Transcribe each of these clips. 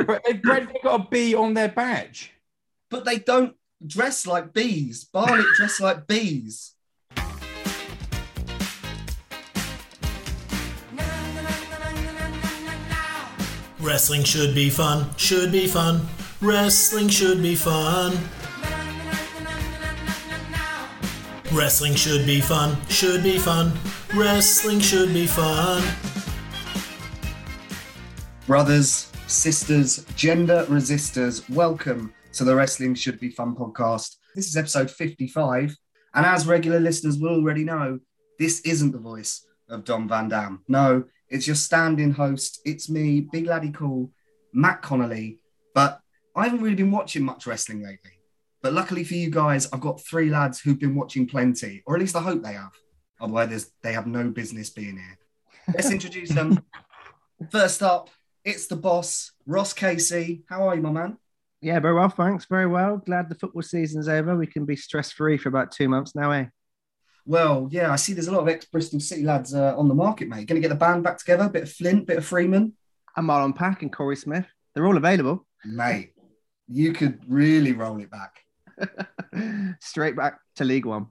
but They've got a bee on their badge. But they don't dress like bees. Barnet dress like bees. Wrestling should be fun, should be fun. Wrestling should be fun. Wrestling should be fun, should be fun. Wrestling should be fun. Brothers, sisters, gender resistors, welcome to the Wrestling Should Be Fun podcast. This is episode 55. And as regular listeners will already know, this isn't the voice of Don Van Dam. No, it's your stand-in host. It's me, Big Laddie Cool, Matt Connolly. But I haven't really been watching much wrestling lately. But luckily for you guys, I've got three lads who've been watching plenty, or at least I hope they have. Otherwise, they have no business being here. Let's introduce them. First up, it's the boss, Ross Casey. How are you, my man? Yeah, very well, thanks. Very well. Glad the football season's over. We can be stress free for about two months now, eh? Well, yeah, I see there's a lot of ex Bristol City lads uh, on the market, mate. Going to get the band back together. Bit of Flint, bit of Freeman. And Marlon Pack and Korey Smith. They're all available. Mate, you could really roll it back. Straight back to League One.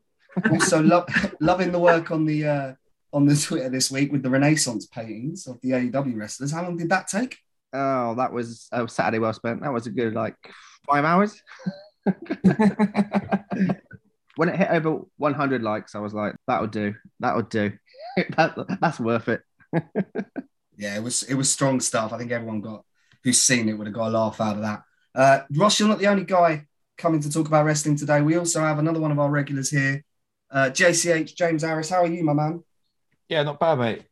also, lo- loving the work on the uh, on the Twitter this week with the Renaissance paintings of the AEW wrestlers. How long did that take? Oh, that was a Saturday well spent. That was a good like five hours. when it hit over 100 likes, I was like, "That'll do. That'll do. that, that's worth it." yeah, it was it was strong stuff. I think everyone got who's seen it would have got a laugh out of that. Uh, Ross, you're not the only guy coming to talk about wrestling today. We also have another one of our regulars here, uh, JCH James Harris. How are you, my man? Yeah, not bad, mate.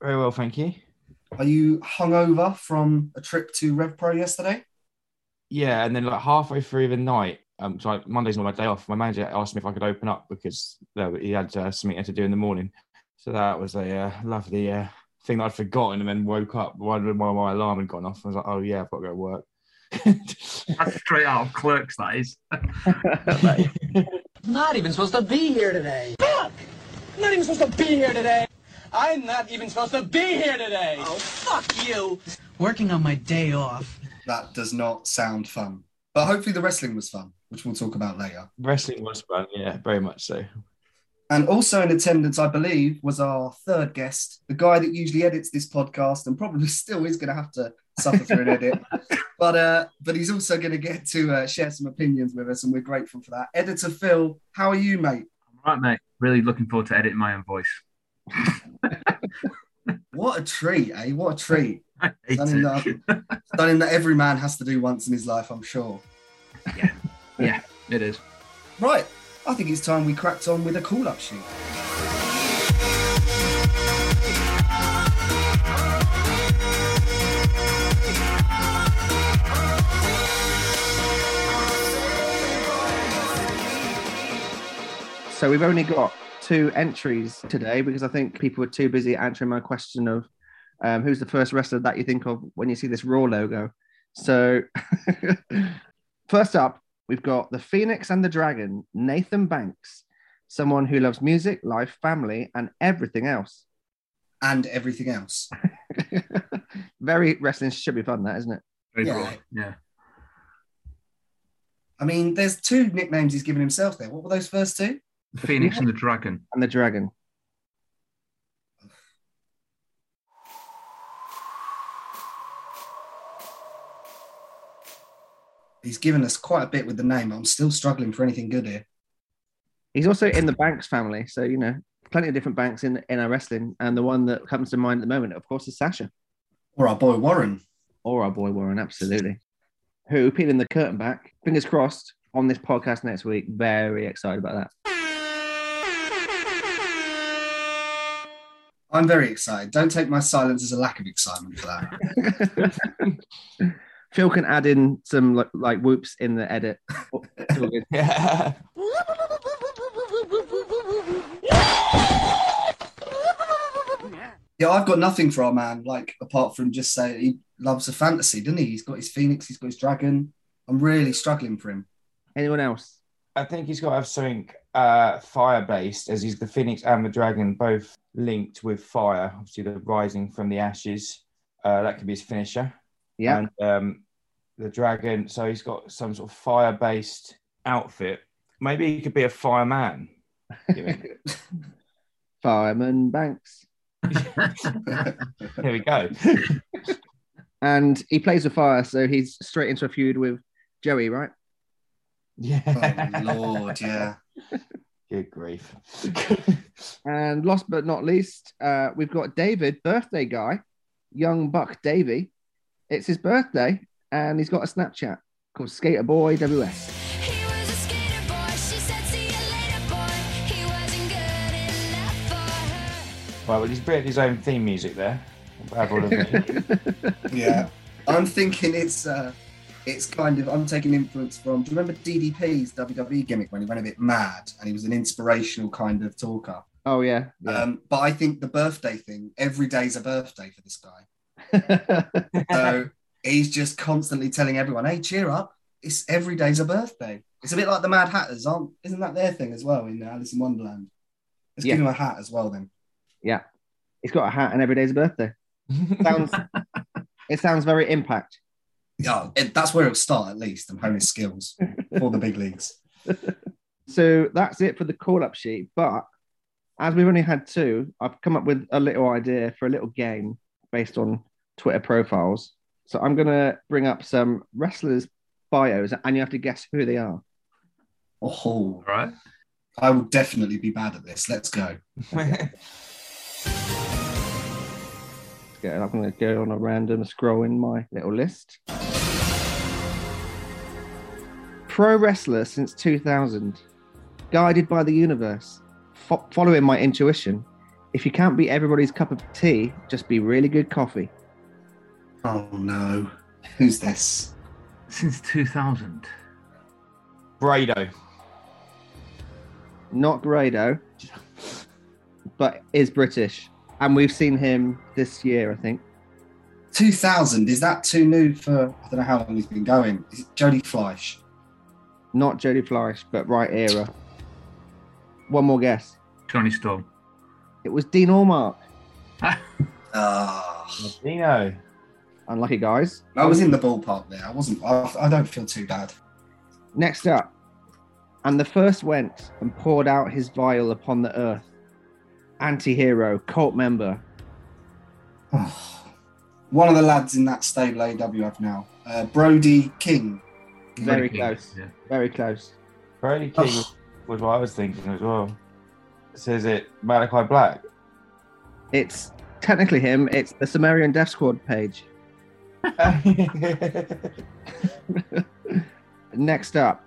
Very well, thank you. Are you hungover from a trip to Rev Pro yesterday? Yeah, and then like halfway through the night, um, so like, Monday's not my day off. My manager asked me if I could open up because uh, he had uh, something to do in the morning. So that was a uh, lovely uh, thing that I'd forgotten, and then woke up wondering why my alarm had gone off. I was like, "Oh yeah, I've got to go to work." That's straight out of Clerks, that is. not even supposed to be here today. Fuck! I'm not even supposed to be here today. I'm not even supposed to be here today. Oh, fuck you. Working on my day off. That does not sound fun. But hopefully the wrestling was fun, which we'll talk about later. Wrestling was fun, yeah, very much so. And also in attendance, I believe, was our third guest, the guy that usually edits this podcast and probably still is going to have to suffer through an edit. But uh, but he's also going to get to uh, share some opinions with us, and we're grateful for that. Editor Phil, how are you, mate? I'm right, mate. Really looking forward to editing my own voice. what a treat, eh? What a treat. Something that, something that every man has to do once in his life, I'm sure. Yeah, yeah, it is. Right, I think it's time we cracked on with a call up sheet. So we've only got two entries today because I think people were too busy answering my question of um, who's the first wrestler that you think of when you see this Raw logo. So, first up, we've got the Phoenix and the Dragon, Nathan Banks, someone who loves music, life, family, and everything else. And everything else. Very wrestling should be fun, that isn't it? Very yeah. Cool. yeah. I mean, there's two nicknames he's given himself there. What were those first two? The Phoenix and the Dragon. And the Dragon. He's given us quite a bit with the name. I'm still struggling for anything good here. He's also in the Banks family, so you know, plenty of different Banks in in our wrestling, and the one that comes to mind at the moment, of course, is Sasha, or our boy Warren, or our boy Warren, absolutely. Who peeling the curtain back? Fingers crossed on this podcast next week. Very excited about that. I'm very excited. Don't take my silence as a lack of excitement for that. Phil can add in some like, like whoops in the edit. yeah. Yeah, I've got nothing for our man, like apart from just say he loves a fantasy, doesn't he? He's got his phoenix, he's got his dragon. I'm really struggling for him. Anyone else? I think he's got to have something uh, fire based, as he's the phoenix and the dragon both linked with fire. Obviously, the rising from the ashes. Uh, that could be his finisher. Yeah. And um, the dragon. So he's got some sort of fire-based outfit. Maybe he could be a fireman. Fireman Banks. Here we go. And he plays with fire, so he's straight into a feud with Joey, right? Yeah. Oh Lord, yeah. Good grief. And last but not least, uh, we've got David, birthday guy, young buck Davy. It's his birthday, and he's got a Snapchat called Skater Boy WS. He was a skater boy. She said, "See you later, boy." He wasn't good enough for her. Right, well, he's written his own theme music there. Avril Lavigne. Yeah. I'm thinking it's uh it's kind of I'm taking influence from do you remember DDP's WWE gimmick when he went a bit mad and he was an inspirational kind of talker? Oh yeah, yeah. Um, but I think the birthday thing, every day's a birthday for this guy. So he's just constantly telling everyone, hey, cheer up. It's every day's a birthday. It's a bit like the Mad Hatters, aren't isn't that their thing as well in Alice in Wonderland? Let's Yeah. give him a hat as well then. yeah. He's got a hat, and every day's a birthday. Sounds. it sounds very impact. Yeah, it, that's where it'll start at least and hone his skills for the big leagues. So that's it for the call up sheet. But as we've only had two, I've come up with a little idea for a little game based on Twitter profiles. So I'm going to bring up some wrestlers' bios and you have to guess who they are. Oh, All right. I will definitely be bad at this. Let's go. Yeah, I'm going to go on a random scroll in my little list. Pro wrestler since 2000, guided by the universe, fo- following my intuition. If you can't be everybody's cup of tea, just be really good coffee. Oh no. Who's this? Since 2000. Brado. Not Grado, but is British. And we've seen him this year, I think. 2000. Is that too new for, I don't know how long he's been going. Is it Jody Fleisch? Not Jody Fleisch, but right era. One more guess. Jonny Storm. It was Dean Allmark. Ah, Dino. Unlucky guys. I was in the ballpark there. I wasn't, I, I don't feel too bad. Next up, and the first went and poured out his vial upon the earth. Anti-hero, cult member. One of the lads in that stable AWF now, uh, Brody King. Very King, close. Yeah. Very close. Brody King was, was what I was thinking as well. Says it Malakai Black. It's technically him. It's the Sumerian Death Squad page. Next up,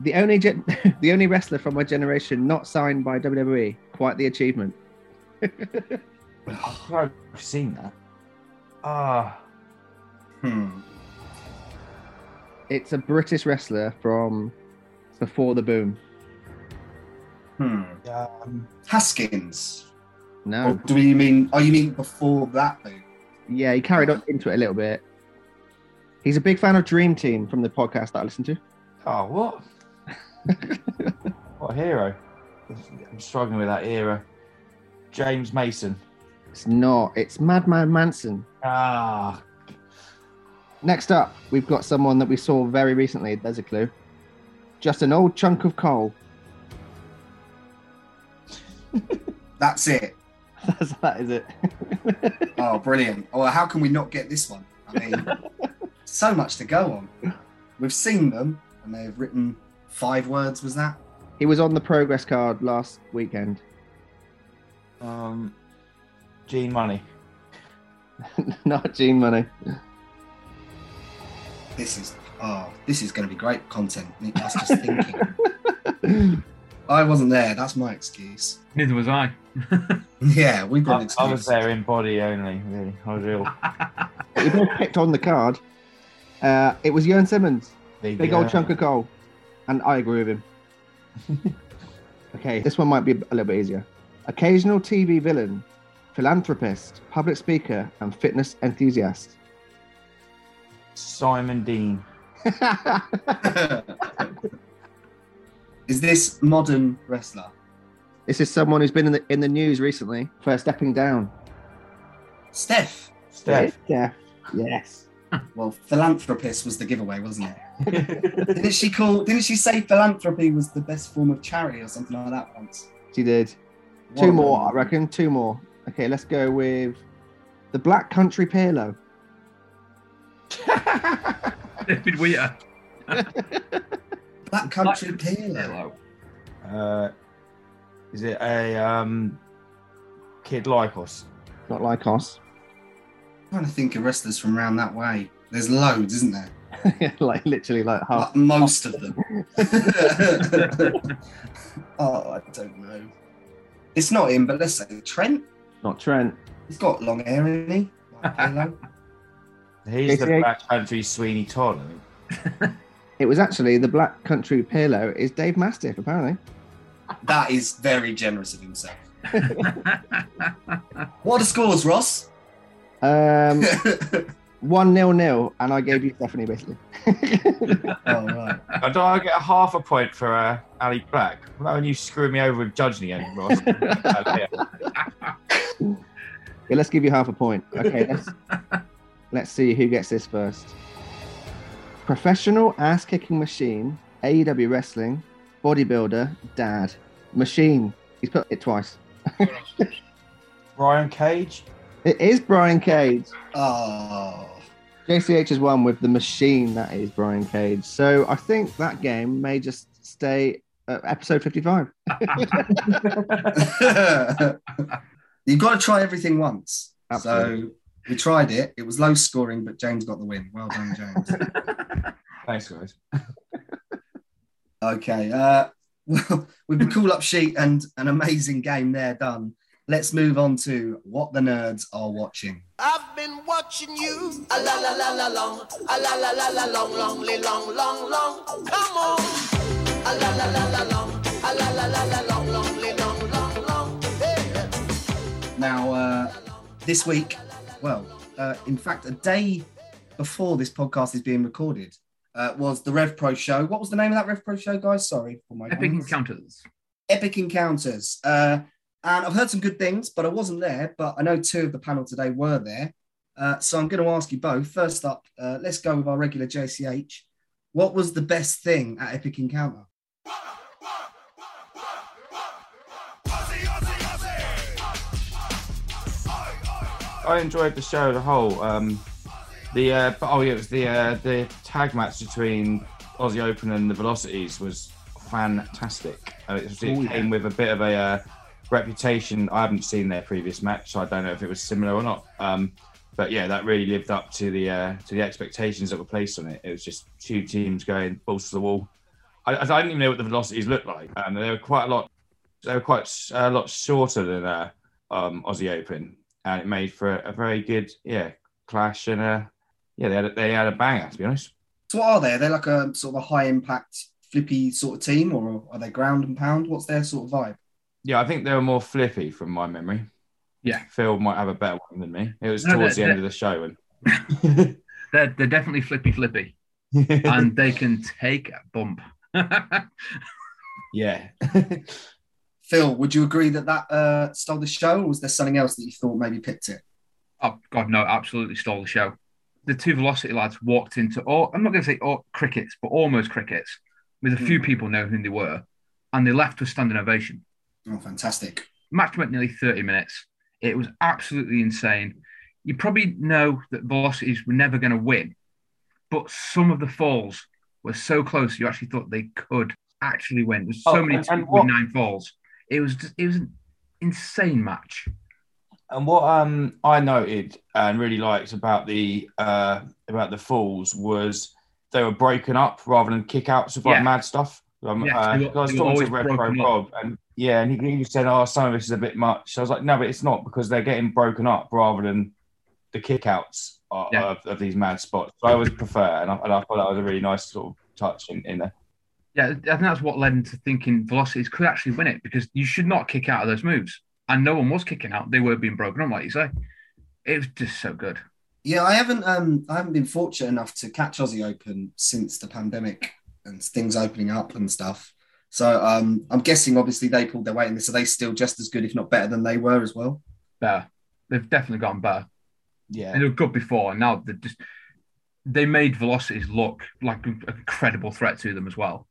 the only gen- the only wrestler from my generation not signed by WWE. Quite the achievement. I've seen that. Ah, Hmm. It's a British wrestler from before the boom. Hmm. um, Haskins. Or No, do you mean, oh, you mean before that though? yeah, he carried on into it a little bit. He's a big fan of Dream Team from the podcast that I listen to. oh, what? what a hero! I'm struggling with that era. James Mason. It's not. It's Madman Manson. Ah, Next up, we've got someone that we saw very recently. There's a clue. Just an old chunk of coal. That's it. That's, that is it. Oh, brilliant. Well, how can we not get this one? I mean, so much to go on. We've seen them and they've written five words, was that? he was on the progress card last weekend. Um, Gene Money. not Gene Money. This is, oh, this is going to be great content. I was just thinking. I wasn't there. That's my excuse. Neither was I. Yeah, we've got I, an I was there in body only. Really, I was real. we both picked on the card. Uh, it was Jörn Simmons, Big, big uh, old chunk of coal, and I agree with him. okay, this one might be a little bit easier. Occasional TV villain, philanthropist, public speaker, and fitness enthusiast. Simon Dean. is this modern wrestler? this is someone who's been in the in the news recently for stepping down. Steph. Steph. Steph. Yes. Well, philanthropist was the giveaway, wasn't it? didn't she call? Didn't she say philanthropy was the best form of charity or something like that once? She did. What Two a more, I reckon. Two more. Okay, let's go with the Black Country Pirlo. David Wheater. Black Country Pirlo. Uh, is it a um, Kid Lykos? Not like us. I'm trying to think of wrestlers from around that way. There's loads, isn't there? like literally like half. Like most of them. oh, I don't know. It's not him, but let's say Trent. Not Trent. He's got long hair, hasn't he? Like Pirlo. He's the JCH? Black Country Sweeney Todd. I think. It was actually the Black Country Pirlo is Dave Mastiff, apparently. that is very generous of himself. What are the scores, Ross? Um, one nil nil, and I gave you Stephanie basically. oh, right. Do I get a half a point for uh, Ali Black? Well, when you screw me over with judging again, Ross. Uh, yeah. Yeah, let's give you half a point. Okay, let's let's see who gets this first. Professional ass kicking machine, AEW wrestling, bodybuilder, dad, machine. He's put it twice. Ryan Cage. It is Brian Cage. Oh. JCH is one with the machine that is Brian Cage. So I think that game may just stay at episode 55. You've got to try everything once. Absolutely. So we tried it. It was low scoring, but James got the win. Well done, James. Thanks, guys. okay. Uh, well, with the cool up sheet and an amazing game there done, let's move on to what the nerds are watching. I've been watching you. A la la la la long. A la la la la long, long, long, long, long. Come on. A la la la la long. A la la la la long, long, long, long, long. Hey. Now, uh, this week, well, uh, in fact, a day before this podcast is being recorded, uh, was the Rev Pro show. What was the name of that Rev Pro show, guys? Sorry for my Epic hands. Encounters. Epic Encounters. Uh, and I've heard some good things, but I wasn't there. But I know two of the panel today were there. Uh, so I'm going to ask you both. First up, uh, let's go with our regular JCH. What was the best thing at Epic Encounter? I enjoyed the show as a whole. Um, the uh, oh yeah, it was the uh, the tag match between Aussie Open and the Velocities was fantastic. Uh, it, was- it Oh, yeah. came with a bit of a uh, reputation. I haven't seen their previous match, so I don't know if it was similar or not. Um, but yeah, that really lived up to the uh, to the expectations that were placed on it. It was just two teams going balls to the wall. I, I didn't even know what the Velocities looked like, and they were quite a lot. They were quite a lot shorter than uh, um, Aussie Open, and it made for a, a very good yeah clash and uh, yeah they had a, they had a banger to be honest. So what are they? Are they like a sort of a high impact, flippy sort of team, or are they ground and pound? What's their sort of vibe? Yeah, I think they were more flippy from my memory. Yeah. Phil might have a better one than me. It was No, towards the end of the show, and They're, they're definitely flippy flippy. and they can take a bump. yeah. Phil, would you agree that that uh, stole the show, or was there something else that you thought maybe picked it? oh God, no! Absolutely stole the show. The two velocity lads walked into, all I'm not going to say all crickets, but almost crickets, with a few Mhm. people knowing who they were, and they left with standing ovation. Oh, fantastic! Match went nearly 30 minutes. It was absolutely insane. You probably know that velocities were never going to win, but some of the falls were so close. You actually thought they could actually win. There's so Oh, many and- and what- nine falls. It was just, it was an insane match. And what um I noted and really liked about the uh about the falls was they were broken up rather than kickouts of like Yeah. mad stuff. Um, Yeah, uh, were- I was talking to Red Pro broken up. Rob and yeah, and he, he said, "Oh, some of this is a bit much." I was like, "No, but it's not because they're getting broken up rather than the kickouts of, Yeah. of, of these mad spots." So I always prefer, and I, and I thought that was a really nice sort of touch in, in there. Yeah, I think that's what led into thinking velocities could actually win it because you should not kick out of those moves. And no one was kicking out; they were being broken up, like you say. It was just so good. Yeah, I haven't um I haven't been fortunate enough to catch Aussie Open since the pandemic and things opening up and stuff. So um I'm guessing obviously they pulled their weight in this. Are they still just as good, if not better, than they were as well? Better. They've definitely gotten better. Yeah, They were good before, and now they're just they made Velocities look like a credible threat to them as well.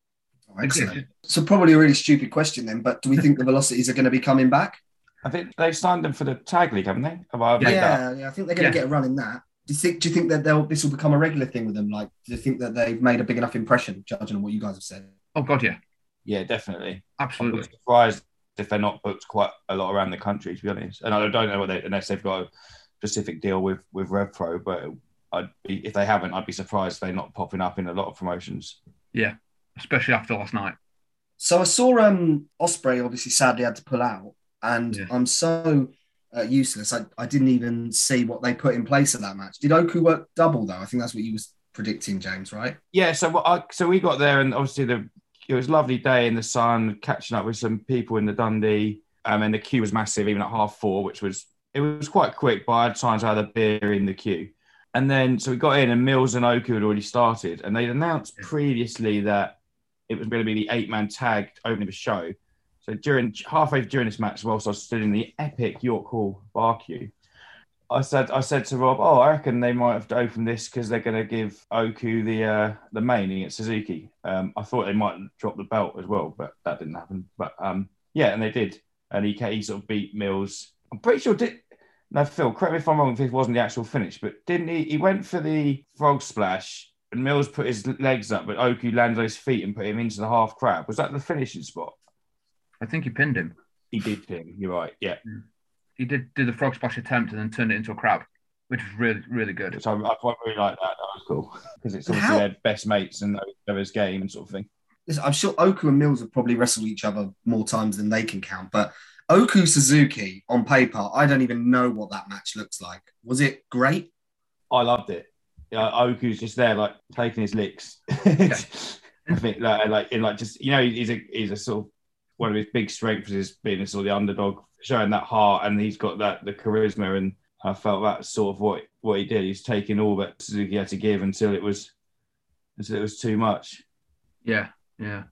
Oh, excellent. So probably a really stupid question then, but do we think the velocities are going to be coming back? I think they've signed them for the tag league, haven't they? Have I Yeah, that yeah, I think they're going to Yeah. get a run in that. Do you think? Do you think that they'll this will become a regular thing with them? Like, do you think that they've made a big enough impression, judging on what you guys have said? Oh God, yeah, Yeah, definitely. Absolutely. I'm surprised if they're not booked quite a lot around the country, to be honest. And I don't know what they, unless they've got a specific deal with with RevPro, but I'd be if they haven't, I'd be surprised if they're not popping up in a lot of promotions. Yeah, especially after last night. So I saw um Ospreay obviously sadly had to pull out, and Yeah. I'm so uh, useless. I, I didn't even see what they put in place of that match. Did Oku work double though? I think that's what you was predicting, James, right? Yeah, so what I, so we got there, and obviously the it was a lovely day in the sun, catching up with some people in the Dundee, um, and the queue was massive, even at half four, which was it was quite quick. But I had times I had a beer in the queue, and then so we got in, and Mills and Oku had already started, and they'd announced previously that it was going to be the eight man tag opening the show. So during halfway during this match, whilst I was stood in the epic York Hall bar queue, I said I said to Rob, "Oh, I reckon they might have opened this because they're going to give Oku the uh, the main at Suzuki." Um, I thought they might drop the belt as well, but that didn't happen. But um, yeah, and they did, and he he sort of beat Mills. I'm pretty sure did. No, Phil, correct me if I'm wrong. If it wasn't the actual finish, but didn't he? He went for the frog splash, and Mills put his legs up, but Oku landed on his feet and put him into the half crab. Was that the finishing spot? I think he pinned him. He did pin. You're right. Yeah. He did do the frog splash attempt and then turned it into a crab, which was really really good. Which I, I quite really like that. That was cool because it's And obviously how- their best mates and each other's game and sort of thing. Listen, I'm sure Oku and Mills have probably wrestled each other more times than they can count, but Oku Suzuki on paper, I don't even know what that match looks like. Was it great? I loved it. Yeah, Oku's just there, like taking his licks. I think like, like in like just you know he's a he's a sort of one of his big strengths is being a sort of the underdog, showing that heart, and he's got that the charisma, and I felt that's sort of what what he did. He's taking all that Suzuki had to give until it was until it was too much. Yeah, yeah.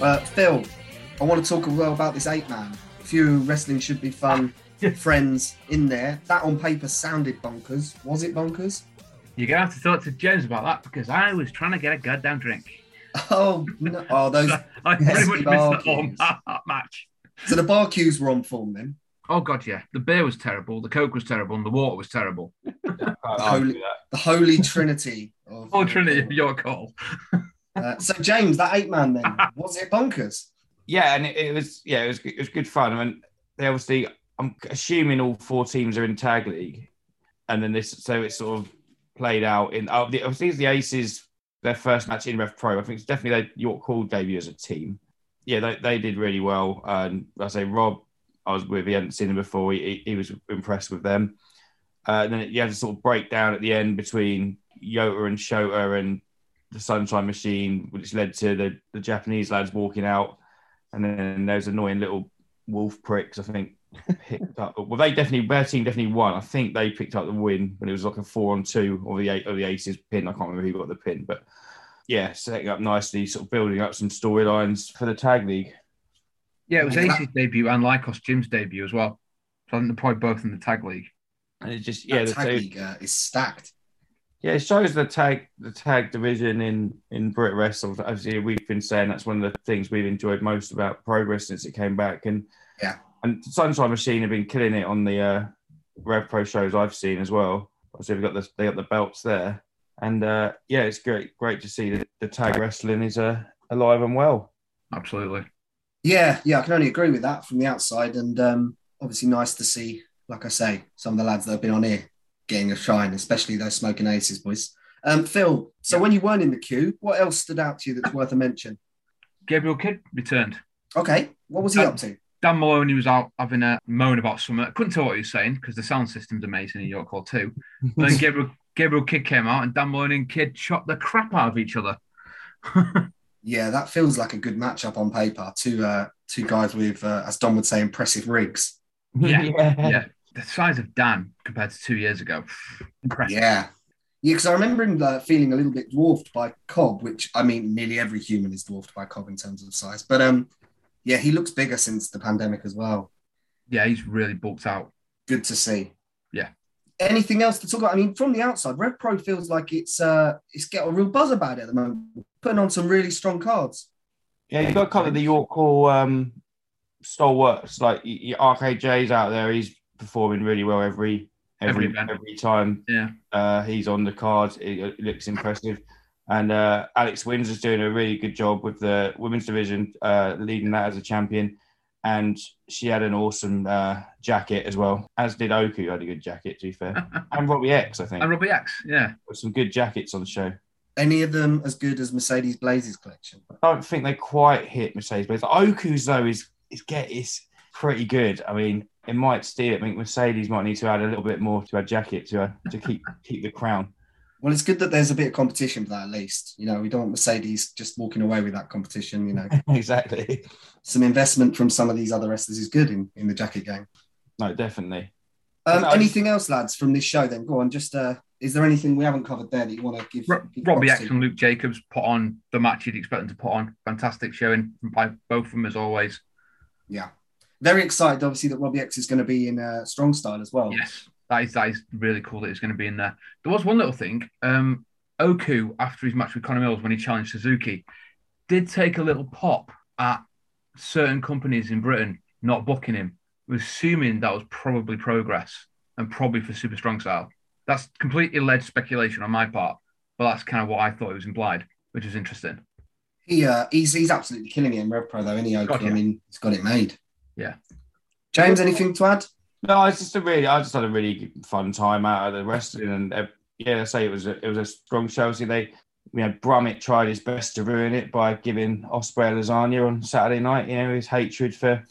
Uh, Phil, I want to talk as well about this eight man. A few wrestling should be fun friends in there. That on paper sounded bonkers. Was it bonkers? You're gonna have to talk to James about that because I was trying to get a goddamn drink. Oh, no. oh, those. I pretty pesky much missed bar the whole match. So the bar queues were on form then. Oh god, yeah. The beer was terrible, the coke was terrible, and the water was terrible. Can't Holy- The holy trinity. Of Oh, Trinity, your call. Uh, so James, that eight man then was it bonkers? Yeah, and it, it was yeah, it was it was good fun. I mean, they obviously I'm assuming all four teams are in tag league, and then this so it's sort of played out in. Oh, the, obviously, it's the Aces their first match in Rev Pro. I think it's definitely their York Hall debut as a team. Yeah, they, they did really well. And I say Rob, I was with. He hadn't seen them before. He, he was impressed with them. Uh, and then you had to sort of break down at the end between Yota and Shota and the Sunshine Machine, which led to the, the Japanese lads walking out. And then those annoying little wolf pricks, I think, picked up. Well, they definitely, their team definitely won. I think they picked up the win when it was like a four on two or the eight or the aces pin. I can't remember who got the pin, but yeah, setting up nicely, sort of building up some storylines for the tag league. Yeah, it was Yeah, that- Ace's debut and Lykos Gym's debut as well. So I think they're probably both in the tag league. And it just, Yeah, yeah, that the tag two- league uh, is stacked. Yeah, it shows the tag the tag division in in Brit Wrestle. Obviously, we've been saying that's one of the things we've enjoyed most about Progress since it came back. And Yeah. And Sunshine Machine have been killing it on the uh, Rev Pro shows I've seen as well. Obviously, we've got the they got the belts there, and uh, yeah, it's great great to see that the tag wrestling is uh, alive and well. Absolutely. Yeah, yeah, I can only agree with that from the outside, and um, obviously nice to see, like I say, some of the lads that have been on here getting a shine, especially those smoking aces boys. Um, Phil, so when you weren't in the queue, what else stood out to you that's worth a mention? Gabriel Kidd returned. Okay, what was he up to? Dan Moloney was out having a moan about something. I couldn't tell what he was saying because the sound system's amazing in York Hall too. then Gabriel Gabriel Kidd came out and Dan Moloney and Kidd shot the crap out of each other. Yeah, that feels like a good matchup on paper. Two uh, two guys with, uh, as Don would say, impressive rigs. Yeah. yeah. The size of Dan compared to two years ago. Impressive. Yeah. Yeah, because I remember him uh, feeling a little bit dwarfed by Cobb, which I mean, nearly every human is dwarfed by Cobb in terms of size. But um, yeah, he looks bigger since the pandemic as well. Yeah, he's really bulked out. Good to see. Yeah. Anything else to talk about? I mean, from the outside, Rev Pro feels like it's uh it's got a real buzz about it at the moment. Putting on some really strong cards. Yeah, you've got a couple of the York Hall um, stalwarts like your RKJ's out there. He's performing really well every every Every every, time Yeah. uh, he's on the card. It, it looks impressive. And uh, Alex is doing a really good job with the women's division, uh, leading that as a champion. And she had an awesome uh, jacket as well, as did Oku. Had a good jacket, to be fair. and Robbie X, I think. And Robbie X, yeah. With some good jackets on the show. Any of them as good as Mercedes Blazes collection? I don't think they quite hit Mercedes Benz. Oku's though is is get is pretty good. I mean, it might steal. I think Mercedes might need to add a little bit more to her jacket to uh, to keep keep the crown. Well, it's good that there's a bit of competition for that at least. You know, we don't want Mercedes just walking away with that competition. You know, exactly. some investment from some of these other wrestlers is good in, in the jacket game. No, definitely. Um, No, I- anything else, lads, from this show? Then go on. Just uh, is there anything we haven't covered there that you want to give? Ro- give Robbie props X and Luke Jacobs put on the match you'd expect them to put on. Fantastic showing by both of them as always. Yeah, very excited. Obviously, that Robbie X is going to be in uh, strong style as well. Yes, that is that is really cool that he's going to be in there. There was one little thing. Um, Oku after his match with Connor Mills when he challenged Suzuki did take a little pop at certain companies in Britain not booking him, assuming that was probably progress and probably for super strong style. That's completely led speculation on my part, but that's kind of what I thought it was implied, which is interesting. He uh, he's he's absolutely killing it in Rev Pro though. Any Oku, Gotcha. I mean, he's got it made. Yeah. James, anything to add? No, it's just a really. I just had a really fun time out of the wrestling, and uh, yeah, I say it was a, it was a strong show. See, they you know Brummett tried his best to ruin it by giving Ospreay a lasagna on Saturday night. You know his hatred for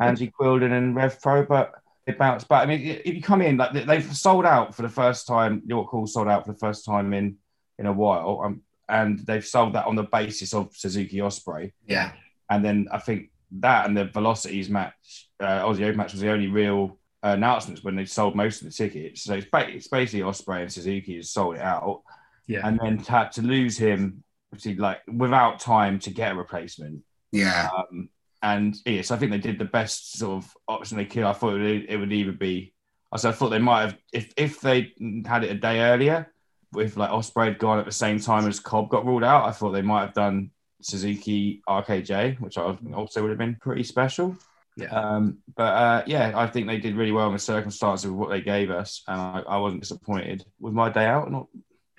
Andy Quildan and Rev Pro, but they bounced back. I mean, if you come in like they- they've sold out for the first time, York Hall sold out for the first time in in a while, um, and they've sold that on the basis of Suzuki Ospreay. Yeah. And then I think that and the Velocities match, uh, Aussie Open match was the only real announcements when they sold most of the tickets. So it's, ba- it's basically Ospreay and Suzuki has sold it out, Yeah. and then had to lose him, obviously, like without time to get a replacement. Yeah. Um, and yes, I think they did the best sort of option they could. I thought it would, it would either be, I said, I thought they might have, if if they had it a day earlier, if like Ospreay had gone at the same time as Cobb got ruled out, I thought they might have done Suzuki RKJ, which I also would have been pretty special. Yeah. Um, but uh, yeah, I think they did really well in the circumstances of what they gave us, and I, I wasn't disappointed with my day out. Not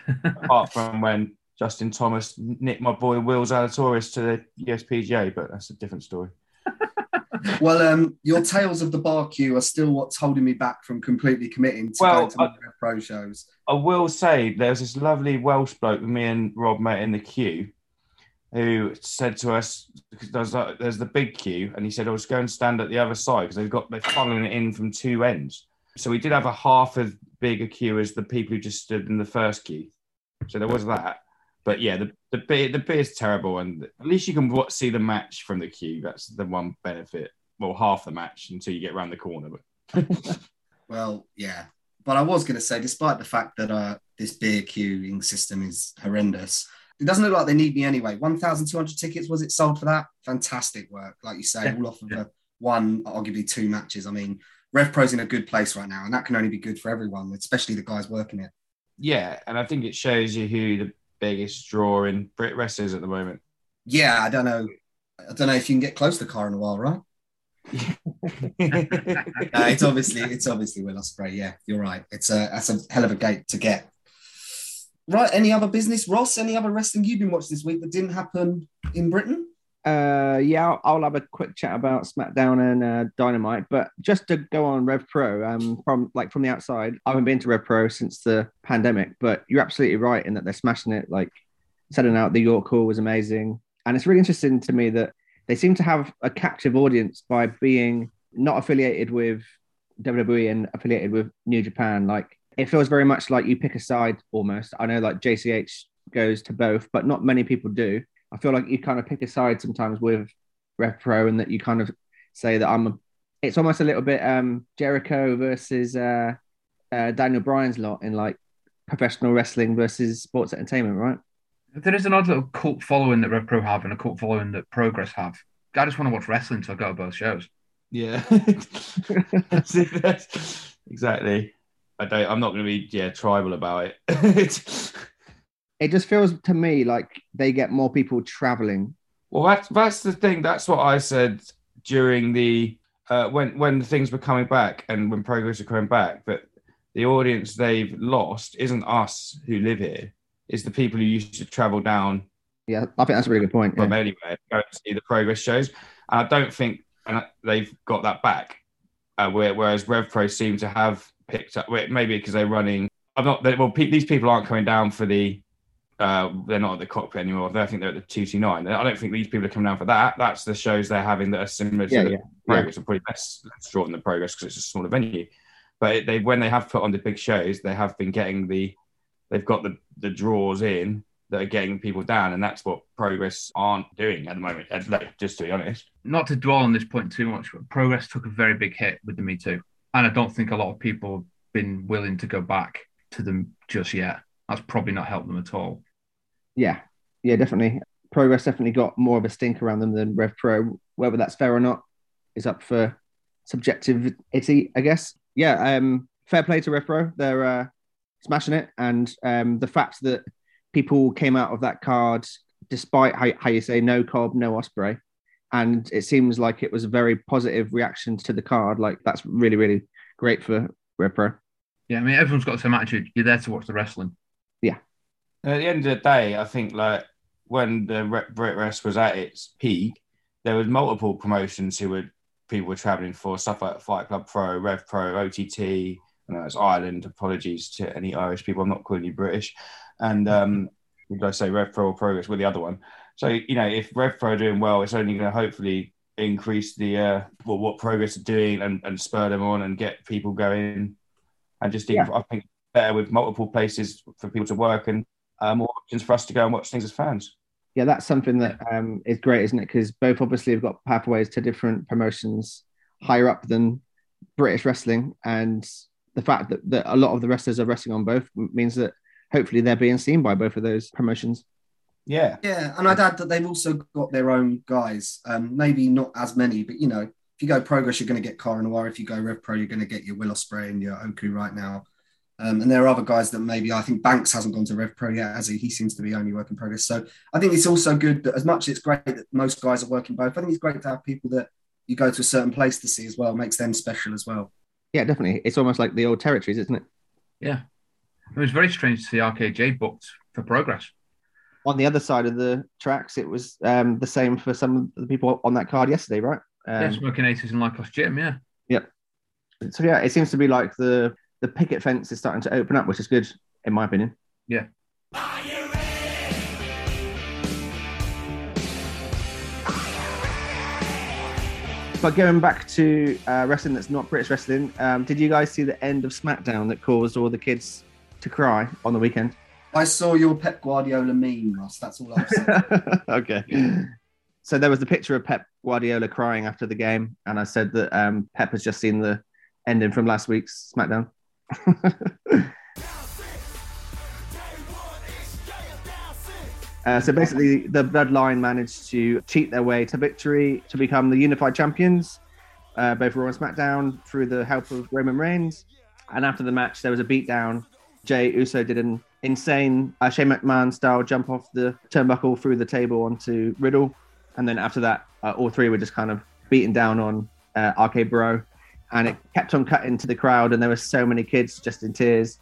apart from when Justin Thomas nicked my boy Will Zalatoris to the USPGA, but that's a different story. Well, um, your tales of the bar queue are still what's holding me back from completely committing to Well, going to I- Pro shows. I will say there's this lovely Welsh bloke that me and Rob met in the queue who said to us there's, a, there's the big queue and he said I was going to stand at the other side because they've got they're funneling it in from two ends. So we did have a half as big a queue as the people who just stood in the first queue. So there was that. But yeah, the the beer the beer's terrible, and at least you can see the match from the queue. That's the one benefit. Well, half the match until you get around the corner. But Well, yeah. But I was going to say, despite the fact that uh, this beer queuing system is horrendous, it doesn't look like they need me anyway. 1,200 tickets, was it sold for that? Fantastic work. Like you say, Yeah. all off of a one, arguably two matches. I mean, Rev Pro's in a good place right now, and that can only be good for everyone, especially the guys working it. yeah, and I think it shows you who the biggest draw in Brit wrestlers at the moment. Yeah, I don't know. I don't know if you can get close to the Car in a while, right? Uh, it's obviously it's obviously Will Ospreay. Yeah, you're right. It's a that's a hell of a gate to get. Right. Any other business, Ross? Any other wrestling you've been watching this week that didn't happen in Britain? Uh, yeah, I'll, I'll have a quick chat about SmackDown and uh, Dynamite, but just to go on Rev Pro, um, from like from the outside, I haven't been to Rev Pro since the pandemic, but you're absolutely right in that they're smashing it. Like setting out the York Hall was amazing, and it's really interesting to me that they seem to have a captive audience by being not affiliated with WWE and affiliated with New Japan. Like it feels very much like you pick a side almost. I know like JCH goes to both, but not many people do. I feel like you kind of pick a side sometimes with Rev Pro and that you kind of say that I'm a it's almost a little bit um Jericho versus uh, uh Daniel Bryan's lot in like professional wrestling versus sports entertainment, right? There is an odd little cult following that Rev Pro have and a cult following that Progress have. I just want to watch wrestling, so I go to both shows. Yeah. That's that's- exactly. I don't. I'm not going to be yeah tribal about it. It just feels to me like they get more people traveling. well, that's that's the thing. That's what I said during the uh, when when things were coming back and when progress were coming back. But the audience they've lost isn't us who live here. It's the people who used to travel down Yeah, I think that's a really good point. from yeah. anywhere go and see the progress shows. And I don't think and they've got that back. Uh, whereas RevPro seem to have picked up, well, maybe because they're running. I'm not. They, well, pe- these people aren't coming down for the. Uh, they're not at the cockpit anymore. I think they're at the two two nine. I don't think these people are coming down for that. That's the shows they're having that are similar to Yeah, the yeah, progress, and probably less, less short than the progress because it's a smaller venue. But it, they when they have put on the big shows, they have been getting the. They've got the the draws in that are getting people down, and that's what progress aren't doing at the moment. like, Just to be honest. Not to dwell on this point too much, but progress took a very big hit with the Me Too. And I don't think a lot of people have been willing to go back to them just yet. That's probably not helped them at all. Yeah, yeah, definitely. Progress definitely got more of a stink around them than Rev Pro. Whether that's fair or not is up for subjectivity, I guess. Yeah, um, fair play to Rev Pro. They're uh, smashing it, and um, the fact that people came out of that card despite how, how you say no Cobb, no Ospreay, and it seems like it was a very positive reaction to the card. Like that's really, really great for Rev Pro. Yeah, I mean, everyone's got the same attitude. You're there to watch the wrestling. Yeah. at the end of the day, I think like when the Re- Brit Rest was at its peak, there was multiple promotions who were people were traveling for stuff like Fight Club Pro, Rev Pro, OTT. I know it's Ireland. Apologies to any Irish people. I'm not calling you British. And um, did I say Rev Pro or Progress with the other one? So you know, if Rev Pro are doing well, it's only going to hopefully increase the uh, well, what Progress are doing and, and spur them on and get people going. And just Yeah. I think better with multiple places for people to work and uh, more options for us to go and watch things as fans. yeah, that's something that um, is great, isn't it? Because both obviously have got pathways to different promotions higher up than British wrestling, and the fact that, that a lot of the wrestlers are wrestling on both means that hopefully they're being seen by both of those promotions. Yeah, Yeah, and I'd add that they've also got their own guys. Um, maybe not as many, but you know, if you go Progress, you're going to get Cara Noir. If you go Rev Pro, you're going to get your Will Ospreay and your Oku right now. Um, and there are other guys that maybe I think Banks hasn't gone to Rev Pro yet, as he, he seems to be only working Progress. So I think it's also good that as much as it's great that most guys are working both, I think it's great to have people that you go to a certain place to see as well. makes them special as well. Yeah, definitely. It's almost like the old territories, isn't it? Yeah. It was very strange to see RKJ booked for progress. On the other side of the tracks, it was um, the same for some of the people on that card yesterday, right? Um, yeah, smoking aces in Lykos Gym, yeah. So yeah, it seems to be like the the picket fence is starting to open up, which is good in my opinion. Yeah. But going back to uh, wrestling that's not British wrestling, um, did you guys see the end of SmackDown that caused all the kids to cry on the weekend? I saw your Pep Guardiola meme, Ross. That's all I've said. okay. So there was the picture of Pep Guardiola crying after the game, and I said that um, Pep has just seen the ending from last week's SmackDown. Uh, so basically, the Bloodline managed to cheat their way to victory to become the unified champions, uh, both Raw and SmackDown, through the help of Roman Reigns. And after the match, there was a beatdown. Jey Uso did an insane uh, Shane McMahon style jump off the turnbuckle through the table onto Riddle. And then after that, uh, all three were just kind of beating down on uh, RK Bro. And it kept on cutting to the crowd, and there were so many kids just in tears.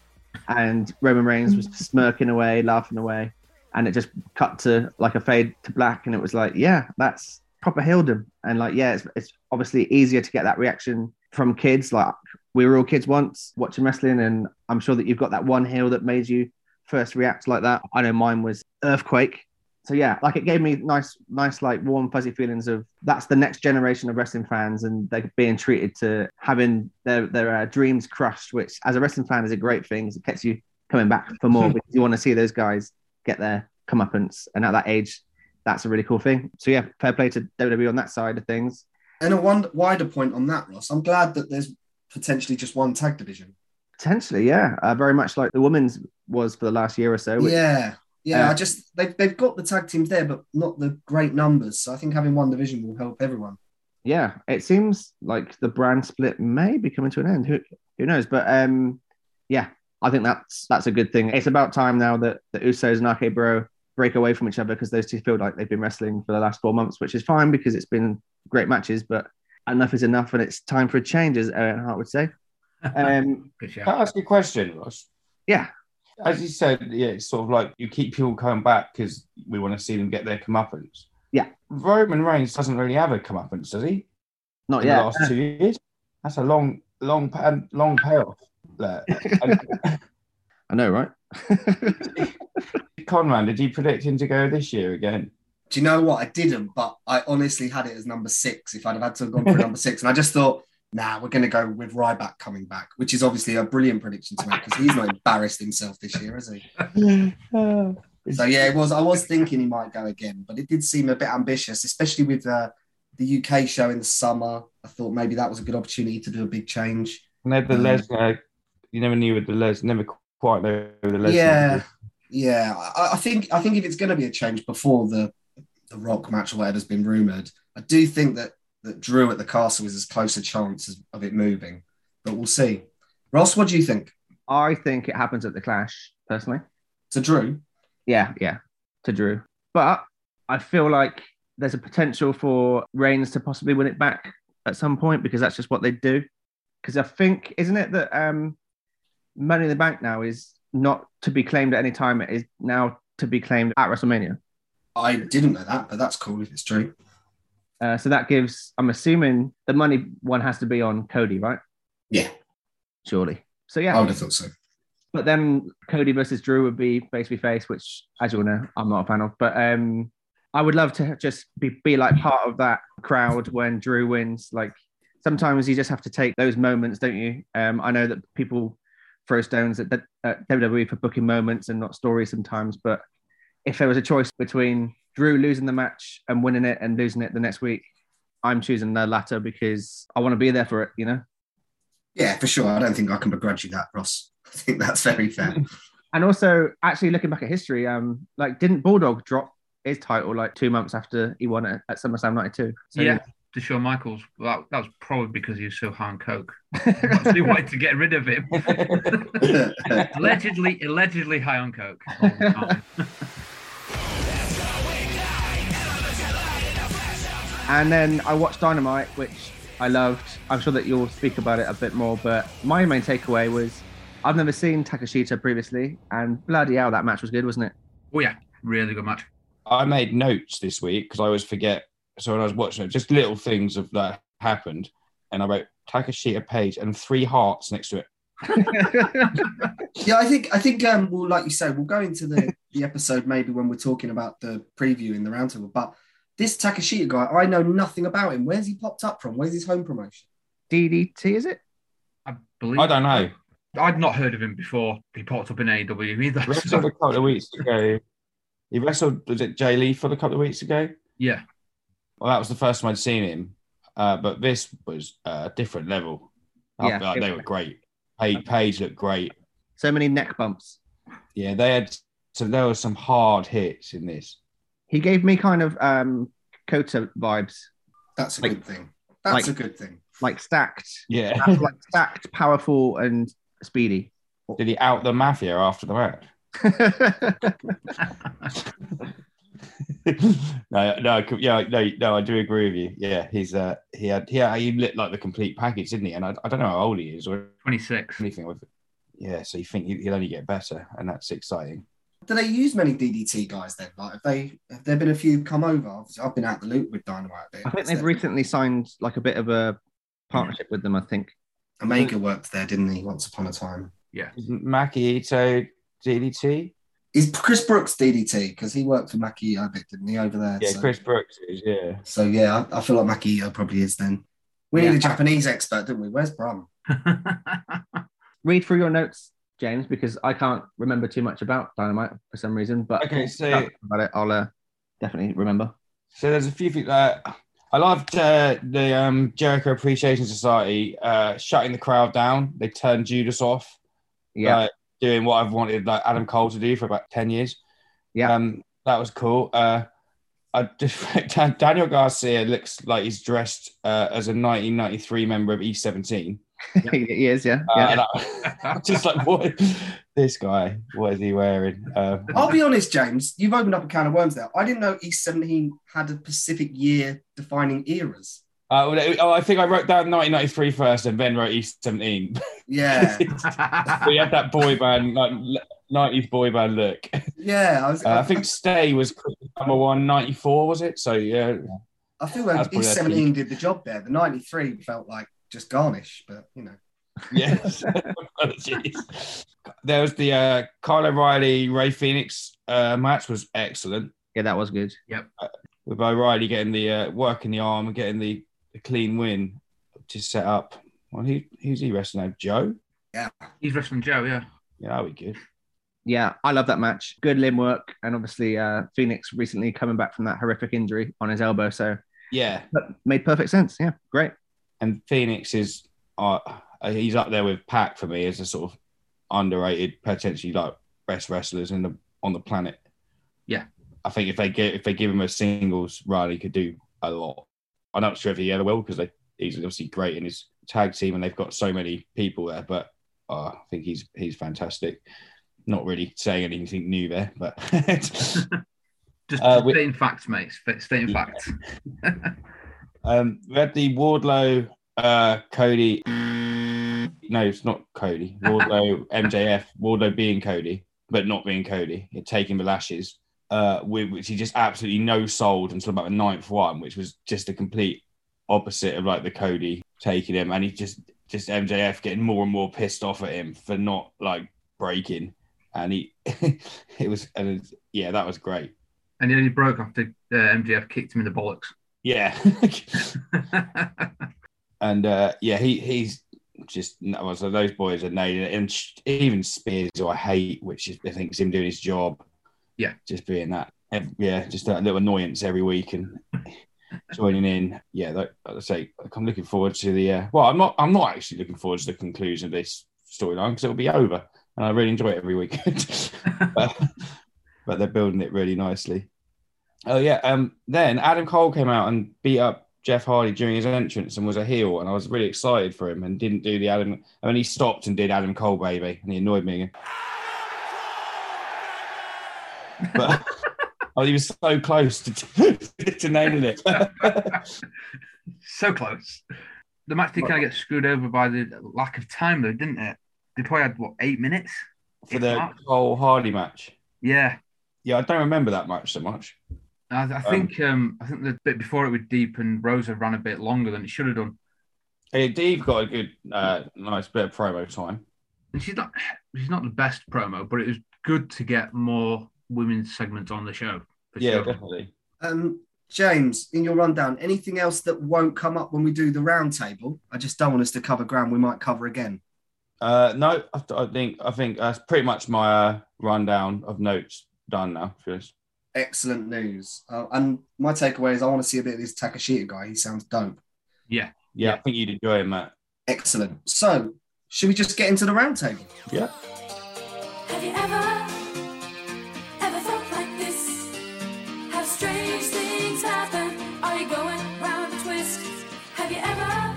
And Roman Reigns was smirking away, laughing away and it just cut to like a fade to black and it was like yeah that's proper heeldom and like yeah it's, it's obviously easier to get that reaction from kids like we were all kids once watching wrestling and i'm sure that you've got that one heel that made you first react like that i know mine was earthquake so yeah like it gave me nice nice like warm fuzzy feelings of that's the next generation of wrestling fans and they're being treated to having their their uh, dreams crushed which as a wrestling fan is a great thing. it gets you coming back for more because you want to see those guys get their comeuppance. And at that age, that's a really cool thing. So yeah, fair play to WWE on that side of things. and a one wider point on that, Ross, I'm glad that there's potentially just one tag division. Potentially, yeah, uh, very much like the women's was for the last year or so. which- yeah. Yeah, Uh, I just they've, they've got the tag teams there, but not the great numbers. So I think having one division will help everyone. yeah, it seems like the brand split may be coming to an end. Who who knows? But um, yeah, I think that's that's a good thing. It's about time now that the Usos and RK Bro break away from each other because those two feel like they've been wrestling for the last four months, which is fine because it's been great matches. But enough is enough, and it's time for a change, as Owen Hart would say. Um, Can. I ask you a question, Ross? yeah, As you said, yeah, it's sort of like you keep people coming back because we want to see them get their comeuppance. Yeah. Roman Reigns doesn't really have a comeuppance, does he? not In yet. the last two years. That's a long, long, pa- long payoff. there. I know, right? Conran, did you predict him to go this year again? Do you know what? I didn't, but I honestly had it as number six if I'd have had to have gone for number six. And I just thought, nah, we're going to go with Ryback coming back, which is obviously a brilliant prediction to make because he's not embarrassed himself this year, is he? So yeah, it was. I was thinking he might go again, but it did seem a bit ambitious, especially with uh, the UK show in the summer. I thought maybe that was a good opportunity to do a big change. And then the Um, Lesnar, you never knew with the Les, never quite know who the Lesnar. Yeah, yeah. I, I think I think if it's going to be a change before the the Rock match or whatever's been rumored, I do think that that Drew at the Castle is as close a chance as, of it moving, but we'll see. Ross, what do you think? I think it happens at the Clash, personally. To Drew, Yeah, yeah, to Drew. But I feel like there's a potential for Reigns to possibly win it back at some point because that's just what they do. Because I think, isn't it that um, Money in the Bank now is not to be claimed at any time? It is now to be claimed at WrestleMania. I didn't know that, but that's cool if it's true. Uh, so that gives, I'm assuming the money one has to be on Cody, right? Yeah, Surely. So yeah. I would have thought so. but then Cody versus Drew would be face to face, which, as you all know, I'm not a fan of. But um, I would love to just be, be like part of that crowd when Drew wins. Like sometimes you just have to take those moments, don't you? Um, I know that people throw stones at, at WWE for booking moments and not stories sometimes, but if there was a choice between Drew losing the match and winning it and losing it the next week, I'm choosing the latter because I want to be there for it, you know? Yeah, for sure. I don't think I can begrudge you that, Ross. I think that's very fair. And also, actually looking back at history, um, like didn't Bulldog drop his title like two months after he won it at SummerSlam '92? So, yeah, to Shawn Michaels. Well, that, that was probably because he was so high on coke. They wanted to get rid of him. allegedly, allegedly high on coke. And then I watched Dynamite, which I loved. I'm sure that you'll speak about it a bit more, but my main takeaway was I've never seen Takeshita previously, and bloody hell, that match was good, wasn't it? oh yeah, really good match. I made notes this week because I always forget. So when I was watching it, just little things of that happened, and I wrote Takeshita page and three hearts next to it. Yeah, I think I think um, well, like you say, we'll go into the, the episode maybe when we're talking about the preview in the roundtable. But this Takeshita guy, I know nothing about him. Where's he popped up from? Where's his home promotion? DDT, is it? I believe. I don't know. I'd not heard of him before. He popped up in AEW He either. wrestled a couple of weeks ago. He wrestled, was it Jay Lee for a couple of weeks ago? yeah, Well, that was the first time I'd seen him. Uh, but this was a different level. Yeah, feel like it- they were great. Page, Page looked great. So many neck bumps. Yeah, they had. So there were some hard hits in this. He gave me kind of um, Kota vibes, That's a Like- good thing. That's like- a good thing. like stacked, Yeah. like stacked, powerful, and speedy. Did he out the mafia after the match? no, no, I yeah, no, no. I do agree with you. Yeah, he's uh, he had, yeah, he lit like the complete package, didn't he? And I, I don't know how old he is or 26. anything with it. Yeah, so you think he- he'll only get better, and that's exciting. Do they use many DDT guys then? Like, have they have there been a few come over? Obviously, I've been out the loop with Dynamite a bit. I think they've recently signed like a bit of a partnership with them. I think. Omega worked there, didn't he? Once upon a time. Is Maki Itoh DDT? Is Chris Brooks DDT because he worked for Maki a bit, didn't he, over there? Yeah, so, Chris Brooks is. Yeah, so yeah, I, I feel like Maki probably is then. We Yeah. need a Japanese expert, don't we? Where's Brum? Read through your notes, James, because I can't remember too much about Dynamite for some reason. But Okay, so- about it, I'll uh, definitely remember. So there's a few things. Uh, I loved uh, the um, Jericho Appreciation Society uh, shutting the crowd down. They turned Judas off. Yeah, like, doing what I've wanted like Adam Cole to do for about ten years. Yeah. um, that was cool. Uh, I just Daniel Garcia looks like he's dressed uh, as a 1993 member of E17. he is, yeah. Uh, yeah. and I, I'm just like, what? This guy, what is he wearing? Um, I'll be honest, James. You've opened up a can of worms there. I didn't know East 17 had a Pacific year defining eras. uh, well, oh, I think I wrote down 1993 first and then wrote East 17. Yeah. we had that boy band, like 90s boy band look. Yeah. I, was, Uh, I think Stay was number one, 94, was it? So, yeah. I feel like East their 17 did the job there. The 93 felt like just garnish, but you know. Yes. Apologies. There was the uh, Kyle O'Reilly Rey Fenix uh, match was excellent. yeah, that was good. Yep. With O'Reilly getting the uh, work in the arm and getting the, the clean win to set up. Well, who, who's he wrestling now? Joe? Yeah. He's wrestling Joe, yeah. Yeah, that'll be good. Yeah, I love that match. Good limb work, and obviously uh, Fenix recently coming back from that horrific injury on his elbow, so Yeah. that made perfect sense. Yeah, great. And Fenix is, uh, he's up there with Pac for me as a sort of underrated, potentially like best wrestlers in the on the planet. Yeah. I think if they get if they give him a singles run, he could do a lot. I'm not sure if he ever will because they he's obviously great in his tag team and they've got so many people there. But uh, I think he's he's fantastic. Not really saying anything new there, but Just Uh, facts, mate. Sta- Stating Yeah. facts. um, we had the Wardlow, uh, Cody. No, it's not Cody. Wardlow, MJF. Wardlow being Cody, but not being Cody. Taking the lashes, uh, with, which he just absolutely no sold until about the ninth one, which was just a complete opposite of like the Cody taking him, and he just just MJF getting more and more pissed off at him for not like breaking, and he it was and it's, yeah, that was great. and he only broke after uh, MJF kicked him in the bollocks. Yeah. and uh, yeah, he he's just so those boys are nailing it, and even Spears, who I hate, which is I think is him doing his job. Yeah. just being that, yeah, just that little annoyance every week and joining in. Yeah, like, I say, I'm looking forward to the. Uh, well, I'm not. I'm not actually looking forward to the conclusion of this storyline because it'll be over, and I really enjoy it every week. but, but they're building it really nicely. Oh yeah. Um. Then Adam Cole came out and beat up Jeff Hardy during his entrance and was a heel, and I was really excited for him and didn't do the Adam. I mean, he stopped and did Adam Cole baby, and he annoyed me again. But oh, he was so close to, to nailing it. so close. The match did kind of get screwed over by the lack of time, though, didn't it? They probably had what eight minutes for the not. Cole Hardy match. Yeah, Yeah, I don't remember that much so much. I, I think um, I think the bit before it was Deeb and Rosa ran a bit longer than it should have done. Hey, Dave got a good, uh, nice bit of promo time. And she's not she's not the best promo, but it was good to get more women's segments on the show. for Yeah, sure. definitely. Um, James, in your rundown, anything else that won't come up when we do the roundtable? I just don't want us to cover ground we might cover again. Uh, no, I, I think I think that's pretty much my uh, rundown of notes done now. to be honest. Excellent news. Uh, and my takeaway is I want to see a bit of this Takeshita guy. He sounds dope. Yeah. Yeah, Yeah. I think you'd enjoy him, Matt. Excellent. So, should we just get into the roundtable? Yeah. Have you ever, ever felt like this? Have strange things happen? Are you going round a twist? Have you ever,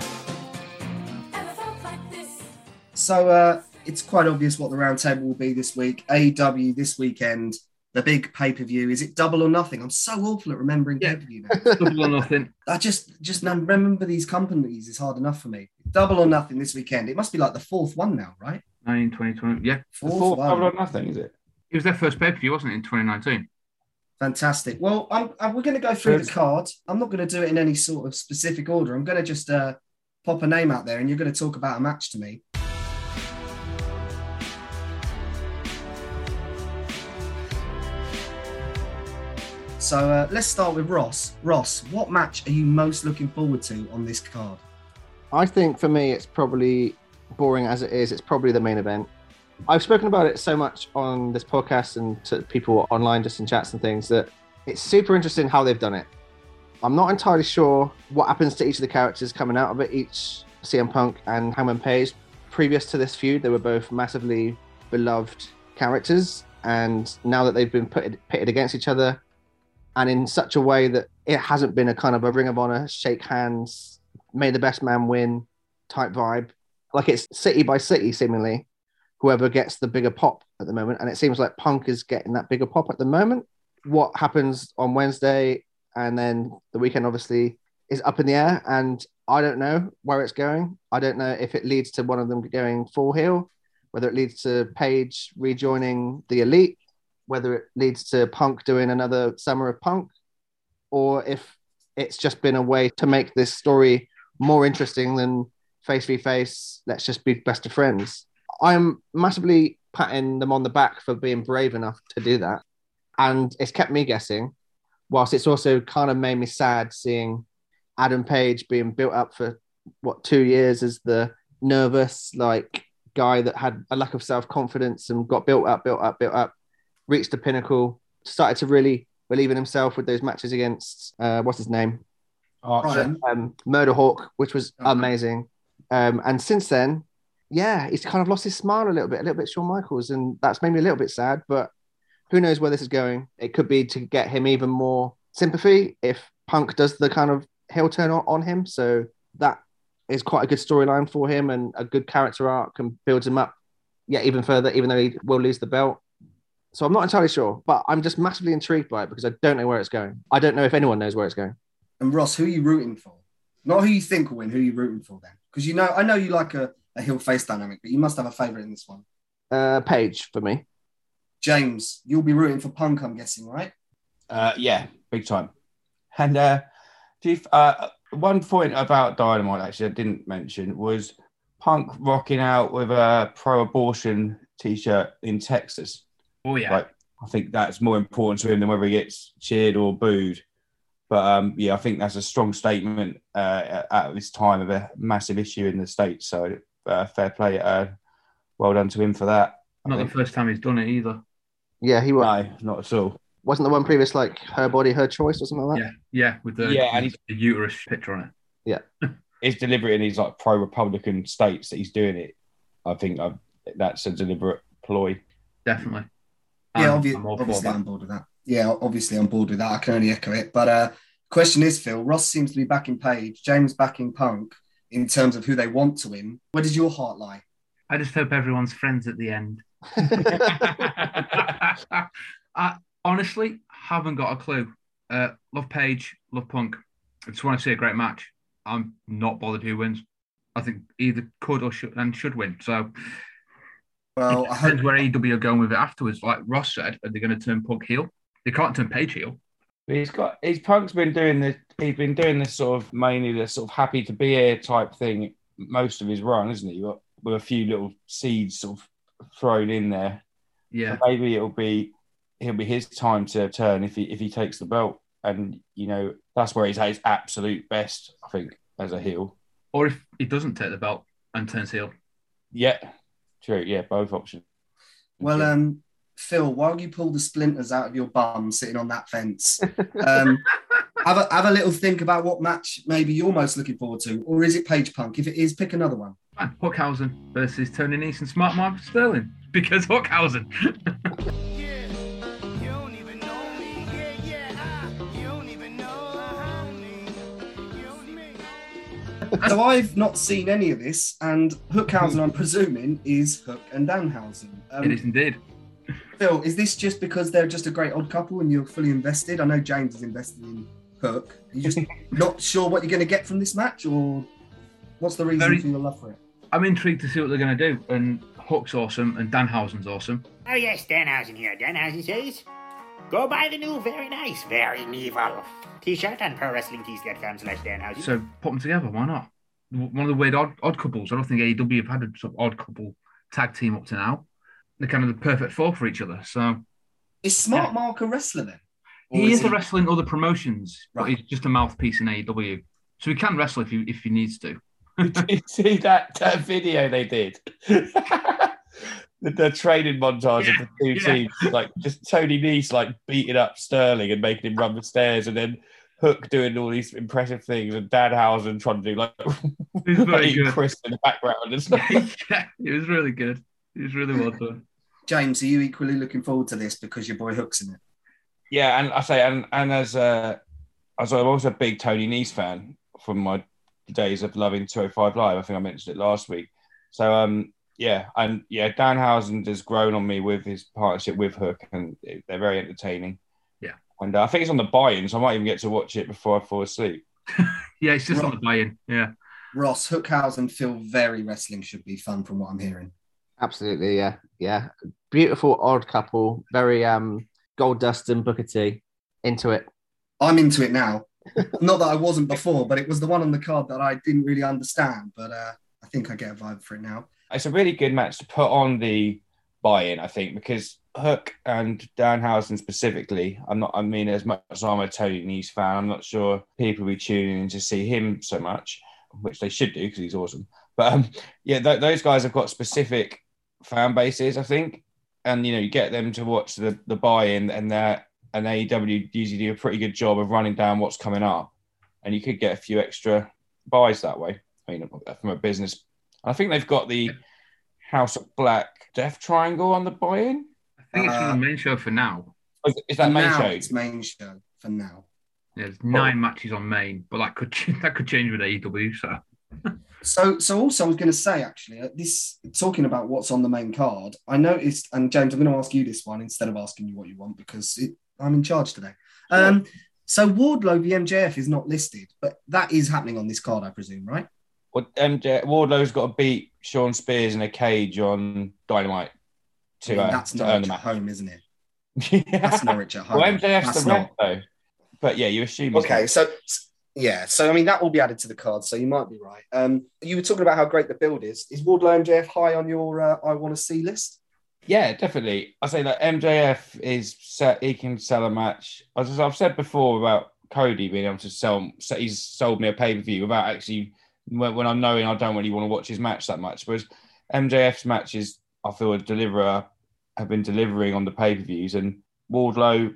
ever felt like this? So, uh, it's quite obvious what the roundtable will be this week. AEW this weekend, the big pay per view. Is it double or nothing? I'm so awful at remembering Yeah. pay per view. Double or nothing. I just just remember these companies is hard enough for me. Double or nothing this weekend. It must be like the fourth one now, right? 9, 20, 20. Yeah. The Fourth fourth one. double or nothing, is it? It was their first pay per view, wasn't it, in 2019? Fantastic. Well, I'm, I'm- we're going to go through the Yes. card. I'm not going to do it in any sort of specific order. I'm going to just uh, pop a name out there, and you're going to talk about a match to me. So uh, let's start with Ross. Ross, what match are you most looking forward to on this card? I think for me, it's probably boring as it is. It's probably the main event. I've spoken about it so much on this podcast and to people online, just in chats and things, that it's super interesting how they've done it. I'm not entirely sure what happens to each of the characters coming out of it. Each CM Punk and Hangman Page, previous to this feud, they were both massively beloved characters, and now that they've been put pitted against each other, and in such a way that it hasn't been a kind of a Ring of Honor, shake hands, may the best man win type vibe. Like it's city by city, seemingly, whoever gets the bigger pop at the moment. And it seems like Punk is getting that bigger pop at the moment. What happens on Wednesday and then the weekend, obviously, is up in the air. And I don't know where it's going. I don't know if it leads to one of them going full heel, whether it leads to Page rejoining the elite, whether it leads to Punk doing another summer of Punk, or if it's just been a way to make this story more interesting than face v face. Let's just be best of friends. I'm massively patting them on the back for being brave enough to do that. And it's kept me guessing, whilst it's also kind of made me sad seeing Adam Page being built up for what two years as the nervous, like guy that had a lack of self confidence and got built up, built up, built up, reached the pinnacle, started to really believe in himself with those matches against uh, what's his name, Archer. um, Murder Hawk, which was Okay. amazing. Um, and since then, yeah, he's kind of lost his smile a little bit, a little bit Shawn Michaels, and that's made me a little bit sad. But who knows where this is going? It could be to get him even more sympathy if Punk does the kind of heel turn on, on him. So that is quite a good storyline for him and a good character arc and builds him up yet even further, even though he will lose the belt. So I'm not entirely sure, but I'm just massively intrigued by it because I don't know where it's going. I don't know if anyone knows where it's going. And Ross, who are you rooting for? Not who you think will win, who are you rooting for then? Because you know, I know you like a, a heel face dynamic, but you must have a favourite in this one. Uh, Page for me. James, you'll be rooting for Punk, I'm guessing, right? Uh, yeah, big time. And uh, do you, uh, one point about Dynamite actually I didn't mention was Punk rocking out with a pro-abortion T-shirt in Texas. Oh yeah. Like I think that's more important to him than whether he gets cheered or booed. But um, yeah, I think that's a strong statement uh, at this time of a massive issue in the states. So uh, fair play, uh, well done to him for that. I Not the first time he's done it either. Yeah, he was. No, not at all. Wasn't the one previous like her body, her choice or something like that? Yeah, yeah, with the, Yeah, and he's- the uterus picture on it. Yeah. It's deliberate in these like pro-Republican states that he's doing it. I think uh, that's a deliberate ploy. Definitely. Yeah, I'm- obvi- I'm obviously that. on board with that. Yeah, obviously on board with that. I can only echo it. But uh question is, Phil, Ross seems to be backing Page, James backing Punk in terms of who they want to win. Where does your heart lie? I just hope everyone's friends at the end. I honestly haven't got a clue. Uh, love Page, love Punk. I just want to see a great match. I'm not bothered who wins. I think either could or should and should win. So Well, it I hope depends where AEW are going with it afterwards. Like Ross said, are they going to turn Punk heel? They can't turn Page heel. He's got his punk's been doing this. He's been doing this sort of mainly the sort of happy to be here type thing most of his run, isn't he? With a few little seeds sort of thrown in there. Yeah, So maybe it'll be he'll be his time to turn if he if he takes the belt, and you know that's where he's at his absolute best. I think as a heel. or if he doesn't take the belt and turns heel. Yeah, true. Yeah, both options. Well, um, Phil, while you pull the splinters out of your bum sitting on that fence, um, have a have a little think about what match maybe you're most looking forward to, or is it Page Punk? If it is, pick another one. Fine. Hookhausen versus Tony Nese and Smart Mark Sterling because Hookhausen. So I've not seen any of this, and Hookhausen, I'm presuming, is Hook and Danhausen. Um, it is indeed. Phil, is this just because they're just a great odd couple and you're fully invested? I know James is invested in Hook. Are you just not sure what you're going to get from this match, or what's the reason Very- for your love for it? I'm intrigued to see what they're going to do. And Hook's awesome, and Danhausen's awesome. Oh yes, Danhausen here. Danhausen says, go buy the new, very nice, very evil t-shirt on prowrestlingtees.com slash Danhausen. So put them together. Why not? One of the weird odd, odd couples. I don't think AEW have had a sort of odd couple tag team up to now. They're kind of the perfect four for each other. So Is Smart Yeah. Mark a wrestler then? Or he is a he- wrestler in other promotions, but he's just a mouthpiece in AEW. So he can wrestle if he if he needs to. Did you see that, that video they did? the, the training montage of the two yeah. teams, like just Tony Nese like beating up Sterling and making him run the stairs, and then Hook doing all these impressive things, and Danhausen trying to do like He's very eating good. crisp in the background and stuff. yeah, it was really good. It was really well done. James, are you equally looking forward to this because your boy Hook's in it? yeah, and I say, and and as uh, as I'm also a big Tony Nese fan from my days of loving 205 Live. I think I mentioned it last week. So um, yeah, and yeah, Danhausen has grown on me with his partnership with Hook, and they're very entertaining. Yeah. and uh, I think it's on the buy-in, so I might even get to watch it before I fall asleep. Yeah, it's just on the buy-in. Yeah. Ross Hookhausen feel very wrestling should be fun from what I'm hearing. Absolutely, yeah, yeah. Beautiful odd couple, very um Goldust and Booker T. Into it. I'm into it now. Not that I wasn't before, but it was the one on the card that I didn't really understand. But uh, I think I get a vibe for it now. It's a really good match to put on the buy-in, I think, because Hook and Danhausen specifically. I'm not. I mean, as much as I'm a Tony Nese fan, I'm not sure people will be tuning in to see him so much, which they should do because he's awesome. But um, yeah, th- those guys have got specific fan bases, I think, and you know, you get them to watch the the buy-in, and that and AEW usually do a pretty good job of running down what's coming up, and you could get a few extra buys that way. I mean, from a business, I think they've got the House of Black Death Triangle on the buy-in. I think it's Uh, on the main show for now. Is, is that main now show? It's main show for now. There's nine matches on main, but that could that could change with AEW. So So, so also I was going to say actually, uh, this talking about what's on the main card. I noticed, and James, I'm going to ask you this one instead of asking you what you want because it, I'm in charge today. Um, so Wardlow v MJF is not listed, but that is happening on this card, I presume, right? Well, MJ Wardlow's got to beat Shawn Spears in a cage on Dynamite I to, mean, uh, that's to earn Norwich the at home, isn't it? That's Norwich at home. well, MJF's That's the not- though. But yeah, you assume. Okay, not. so yeah, so I mean that will be added to the card, so you might be right. Um, you were talking about how great the build is. Is Wardlow MJF high on your uh, I want to see list? Yeah, definitely. I say that MJF is set. He can sell a match. As I've said before about Cody being able to sell. He's sold me a pay per view without actually when, when I'm knowing I don't really want to watch his match that much. Whereas MJF's matches, I feel a deliverer have been delivering on the pay per views, and Wardlow.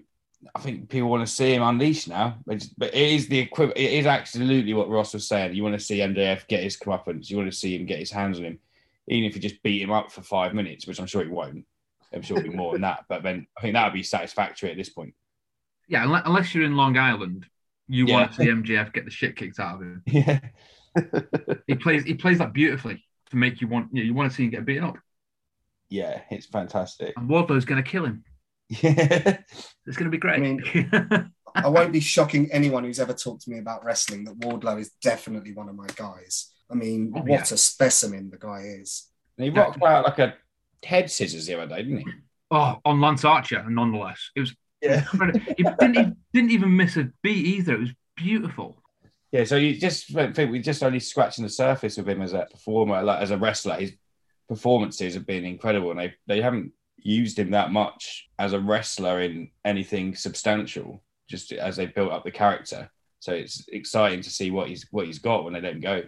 I think people want to see him unleashed now, but it is the equivalent. It is absolutely what Ross was saying. You want to see MJF get his comeuppance. You want to see him get his hands on him, even if you just beat him up for five minutes, which I'm sure he won't. I'm sure it'll be more than that. But then I think that would be satisfactory at this point. yeah, unless, unless you're in Long Island, you Yeah. want to see MJF get the shit kicked out of him. Yeah. He plays he plays that beautifully to make you want you, know, you want to see him get beaten up. Yeah, it's fantastic. And Wardlow's going to kill him. Yeah. It's going to be great. I mean- I won't be shocking anyone who's ever talked to me about wrestling that Wardlow is definitely one of my guys. I mean, Oh, what yeah. a specimen the guy is. And he rocked out like a head scissors the other day, didn't he? oh, on Lance Archer, nonetheless, it was. Yeah. he didn't he didn't even miss a beat either. It was beautiful. Yeah, so you just think we're just only scratching the surface of him as a performer, like as a wrestler. His performances have been incredible, and they they haven't used him that much as a wrestler in anything substantial. Just as they built up the character, so it's exciting to see what he's what he's got when they let him go.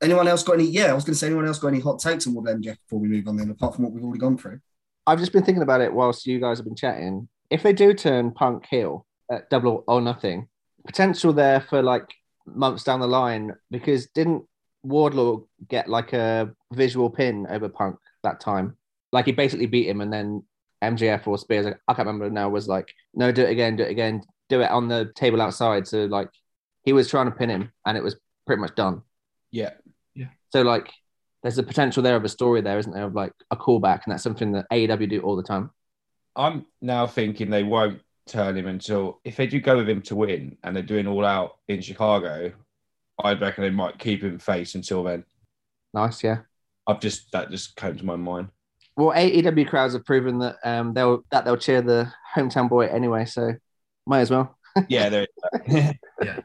Anyone else got any? Yeah, I was going to say, anyone else got any hot takes on what Wardlow MJF before we move on then, apart from what we've already gone through? I've just been thinking about it whilst you guys have been chatting. If they do turn Punk heel at double or nothing, potential there for like months down the line because didn't Wardlow get like a visual pin over Punk that time? Like he basically beat him and then MJF or Spears, I can't remember now, was like, no, do it again, do it again, do it on the table outside. So like he was trying to pin him and it was pretty much done. Yeah, yeah. So like there's a potential there of a story there, isn't there, of like a callback, and that's something that AEW do all the time. I'm now thinking they won't turn him until if they do go with him to win, and they're doing all out in Chicago. I reckon they might keep him face until then. Nice, yeah. I've just that just came to my mind. Well, AEW crowds have proven that um they'll that they'll cheer the hometown boy anyway, so might as well. Yeah, there. Yeah.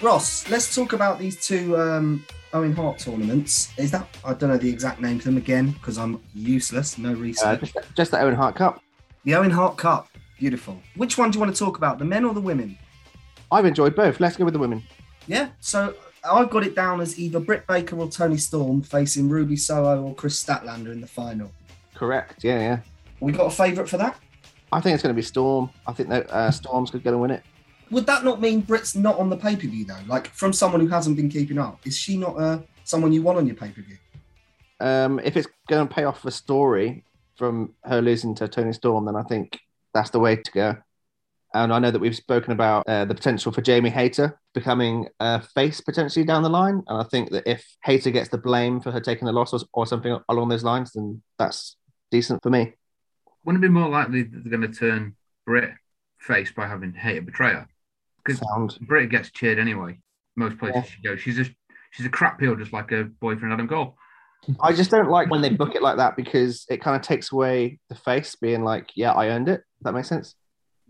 Ross, let's talk about these two um, Owen Hart tournaments. Is that I don't know the exact name for them again because I'm useless, no Uh, research. just, just the Owen Hart Cup. the Owen Hart Cup, beautiful. Which one do you want to talk about, the men or the women? I've enjoyed both. Let's go with the women. Yeah, so I've got it down as either Britt Baker or Toni Storm facing Ruby Soho or Kris Statlander in the final. Correct. Yeah, yeah. We got a favourite for that? I think it's going to be Storm. I think that uh, Storm's going to win it. Would that not mean Britt's not on the pay per view though? Like from someone who hasn't been keeping up, is she not uh, someone you want on your pay per view? Um, if it's going to pay off the story from her losing to Toni Storm, then I think that's the way to go. And I know that we've spoken about uh, the potential for Jamie Hayter becoming a face potentially down the line. And I think that if Hayter gets the blame for her taking the loss or, or something along those lines, then that's decent for me. Wouldn't it be more likely that they're going to turn Britt face by having Hayter betray her? Because Sound. Britt gets cheered anyway. Most places Yeah. she goes, she's just she's a crap heel, just like her boyfriend Adam Cole. I just don't like when they book it like that because it kind of takes away the face being like, yeah, I earned it. That makes sense.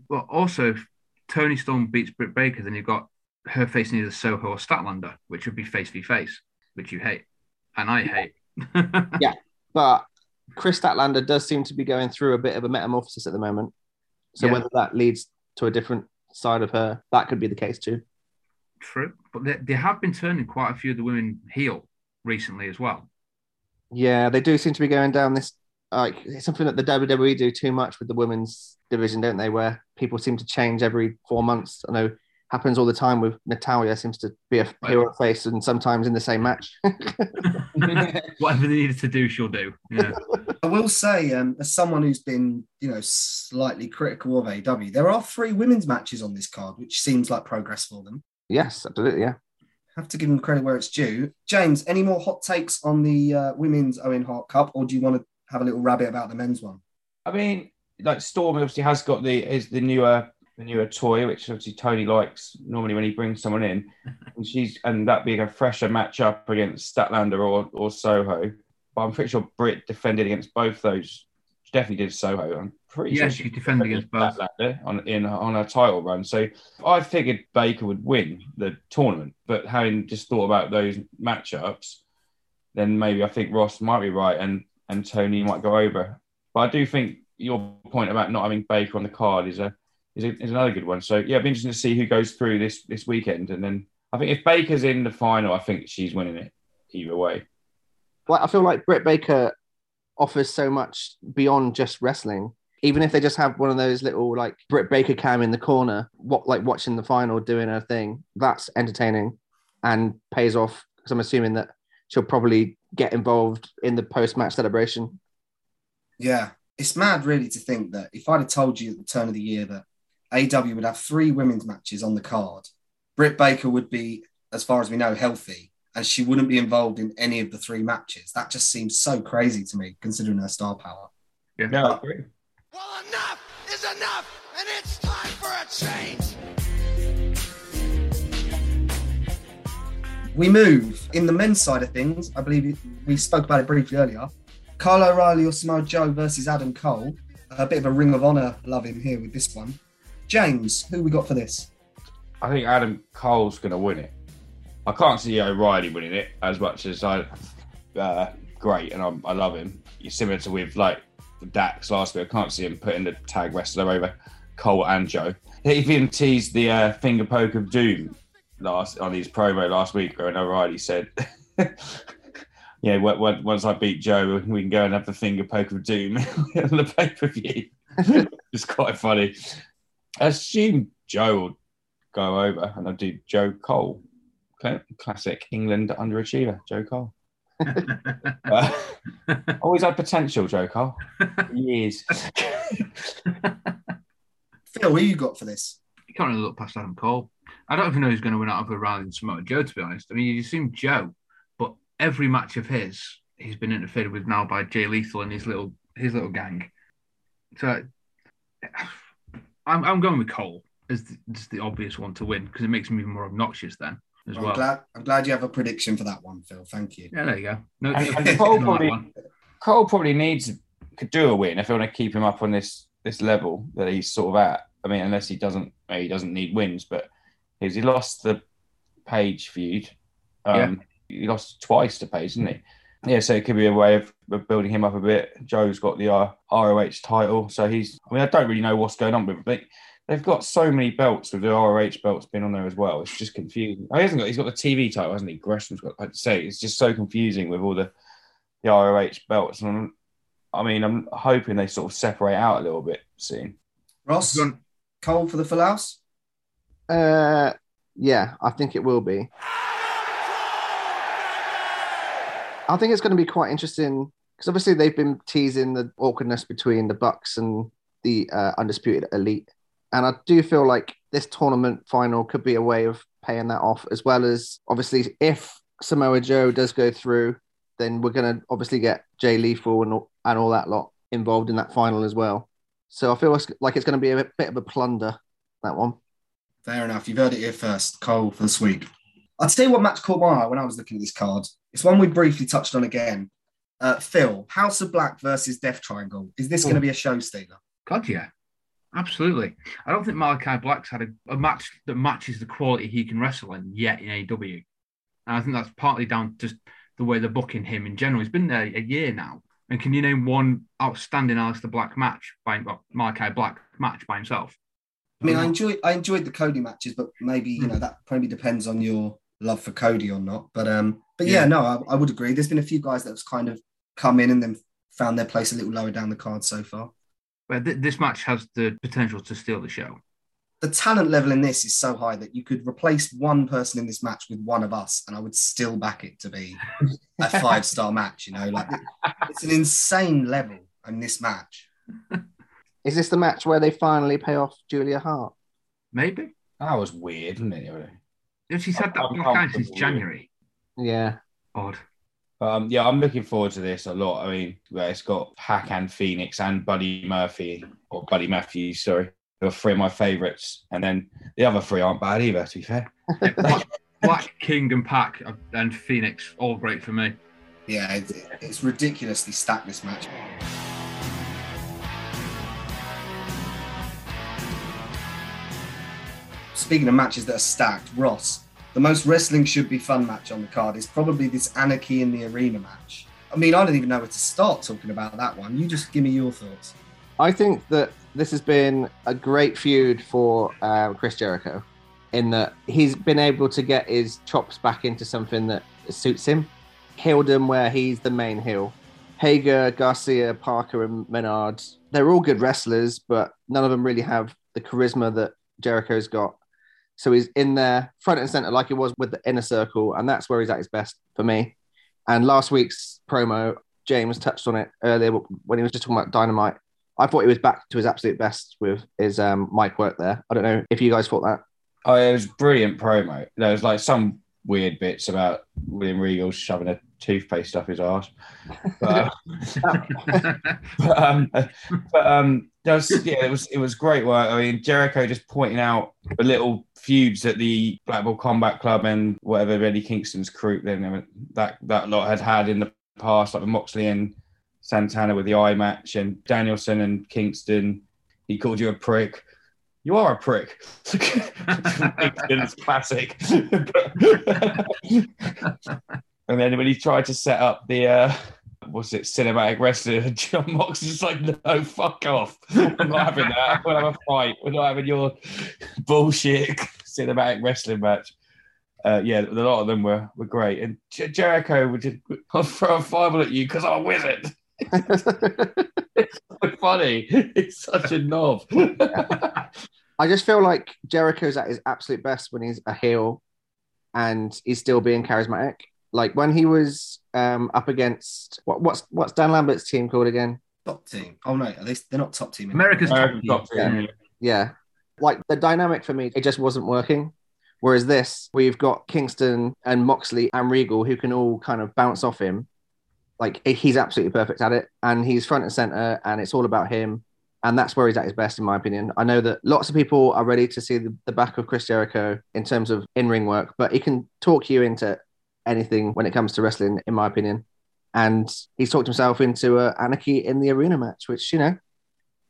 But also, if Toni Storm beats Britt Baker, then you've got her facing either Soho or Statlander, which would be face v face, which you hate, and I hate. Yeah. But Kris Statlander does seem to be going through a bit of a metamorphosis at the moment. So Yeah. whether that leads to a different side of her, that could be the case too. True, but they, they have been turning quite a few of the women heel recently as well. Yeah, they do seem to be going down this like it's something that the WWE do too much with the women's division, don't they? Where people seem to change every four months. I know happens all the time with Natalya seems to be a hero face and sometimes in the same match. Whatever they needed to do, she'll do. Yeah. I will say, um, as someone who's been, you know, slightly critical of AW, there are three women's matches on this card, which seems like progress for them. yes, absolutely, yeah. Have to give them credit where it's due. James, any more hot takes on the uh, women's Owen Hart Cup, or do you want to have a little rabbit about the men's one? I mean, like Storm obviously has got the is the newer the newer toy, which obviously Tony likes normally when he brings someone in, and she's and that being a fresher matchup against Statlander or or Soho. But I'm pretty sure Britt defended against both those. She definitely did Soho. I'm pretty Yeah, sure she defended against both. Statlander on in on her title run. So I figured Baker would win the tournament, but having just thought about those matchups, then maybe I think Ross might be right and and Tony might go over. But I do think your point about not having Baker on the card is a is, a, is another good one. So yeah, it'd be interesting to see who goes through this this weekend, and then I think if Baker's in the final, I think she's winning it either way. Well, I feel like Britt Baker offers so much beyond just wrestling. Even if they just have one of those little like Britt Baker cam in the corner, what like watching the final doing her thing, that's entertaining and pays off. Because I'm assuming that she'll probably get involved in the post match celebration. Yeah, it's mad, really, to think that if I'd have told you at the turn of the year that AW would have three women's matches on the card, Britt Baker would be, as far as we know, healthy, and she wouldn't be involved in any of the three matches. That just seems so crazy to me, considering her star power. Yeah. No, I agree. Well, enough is enough, and it's time for a change. We move in the men's side of things. I believe we spoke about it briefly earlier. Kyle O'Reilly or Samoa Joe versus Adam Cole. A bit of a ring of honor loving here with this one. James, who we got for this? I think Adam Cole's going to win it. I can't see O'Reilly winning it as much as I. Uh, great, and I'm, I love him. He's similar to with like the Dax last week. I can't see him putting the tag wrestler over Cole and Joe. He even teased the uh, finger poke of doom last on his promo last week, where O'Reilly said, "Yeah, once I beat Joe, we can go and have the finger poke of doom on the pay per view." it's quite funny. I assume Joe will go over, and I'll do Joe Cole. Classic England underachiever, Joe Cole. Uh, always had potential, Joe Cole. Years. Phil, who you got for this? You can't really look past Adam Cole. I don't even know who's going to win out of O'Reilly and Samoa Joe, to be honest. I mean, you assume Joe, but every match of his, he's been interfered with now by Jay Lethal and his little his little gang. So I'm, I'm going with Cole as the, just the obvious one to win because it makes him even more obnoxious then as I'm well. glad. I'm glad you have a prediction for that one, Phil. Thank you. Yeah, there you go. No, And- and Cole probably- Cole probably needs could do a win if they want to keep him up on this this level that he's sort of at. I mean, unless he doesn't, he doesn't need wins. But he's he lost the Page feud. Um, He lost twice to Page, didn't he? Yeah, so it could be a way of, of building him up a bit. Joe's got the uh, ROH title, so he's. I mean, I don't really know what's going on with it. But they've got so many belts with the ROH belts being on there as well. It's just confusing. Oh, he hasn't got. He's got the TV title, hasn't he? Gresham's got. I'd say it's just so confusing with all the the ROH belts. And I'm, I mean, I'm hoping they sort of separate out a little bit soon. Ross, Go on. Cole for the full house. Uh, yeah, I think it will be. I think it's going to be quite interesting because obviously they've been teasing the awkwardness between the Bucks and the uh, undisputed elite, and I do feel like this tournament final could be a way of paying that off, as well as obviously if Samoa Joe does go through, then we're going to obviously get Jay Lethal and and all that lot involved in that final as well. So I feel like it's going to be a bit of a plunder that one. Fair enough. You've heard it here first. Cole for this week. I'll say what match caught my eye when I was looking at this card. It's one we briefly touched on again. Uh, Phil, House of Black versus Death Triangle. Is this going to be a show stealer? God, yeah. Absolutely. I don't think Malakai Black's had a, a match that matches the quality he can wrestle in yet in AEW. And I think that's partly down to just the way they're booking him in general. He's been there a year now. And can you name one outstanding Aleister Black match by well, Malakai Black match by himself? I mean, I enjoy I enjoyed the Cody matches, but maybe you know that probably depends on your love for Cody or not. But um, but yeah, Yeah. no, I, I would agree. There's been a few guys that have kind of come in and then found their place a little lower down the card so far. But th- this match has the potential to steal the show. The talent level in this is so high that you could replace one person in this match with one of us, and I would still back it to be a five star match. You know, like it's an insane level in this match. Is this the match where they finally pay off Julia Hart? Maybe. That was weird, isn't it? Yeah, She's had that I'm black eye since comfortable with it. January. Yeah. Odd. Um, yeah, I'm looking forward to this a lot. I mean, it's got Pac and Fenix and Buddy Murphy, or Buddy Matthews, sorry, who are three of my favourites. And then the other three aren't bad either, to be fair. Yeah, Black, Black King and Pac and Fenix, all great for me. Yeah, it's, it's ridiculously stacked this match. Speaking of matches that are stacked, Ross, the most wrestling should be fun match on the card is probably this Anarchy in the Arena match. I mean, I don't even know where to start talking about that one. You just give me your thoughts. I think that this has been a great feud for um, Chris Jericho in that he's been able to get his chops back into something that suits him. Healdom, where he's the main heel. Hager, Garcia, Parker, and Menard, they're all good wrestlers, but none of them really have the charisma that Jericho's got. So he's in there front and center like he was with the inner circle, and that's where he's at his best for me. And last week's promo, James touched on it earlier when he was just talking about Dynamite. I thought he was back to his absolute best with his um, mic work there. I don't know if you guys thought that. Oh, it was brilliant promo. There was like some weird bits about William Regal shoving a toothpaste up his ass. But, but, um, but um, yeah, it was it was great work. I mean, Jericho just pointing out the little feuds that the Blackpool Combat Club and whatever Eddie Kingston's crew then that that lot had had in the past, like with Moxley and Santana with the eye match, and Danielson and Kingston. He called you a prick. You are a prick. Kingston's classic. and then when he tried to set up the uh, what's it, cinematic wrestling, Jon Moxley's like, no, fuck off. I'm not having that. We'll have a fight. We're not having your bullshit cinematic wrestling match. Uh, yeah, a lot of them were were great. And Jer- Jericho would just I'll throw a fireball at you because I'm a wizard. it's so funny. It's such a knob. I just feel like Jericho's at his absolute best when he's a heel and he's still being charismatic. Like when he was um, up against what, what's what's Dan Lambert's team called again? Top team. Oh no, at least they're not top team. America's top American team. top team. Yeah. Like the dynamic for me, it just wasn't working. Whereas this, we've got Kingston and Moxley and Regal who can all kind of bounce off him. Like he's absolutely perfect at it, and he's front and center, and it's all about him. And that's where he's at his best, in my opinion. I know that lots of people are ready to see the, the back of Chris Jericho in terms of in ring work, but he can talk you into anything when it comes to wrestling, in my opinion. And he's talked himself into a anarchy in the arena match, which you know,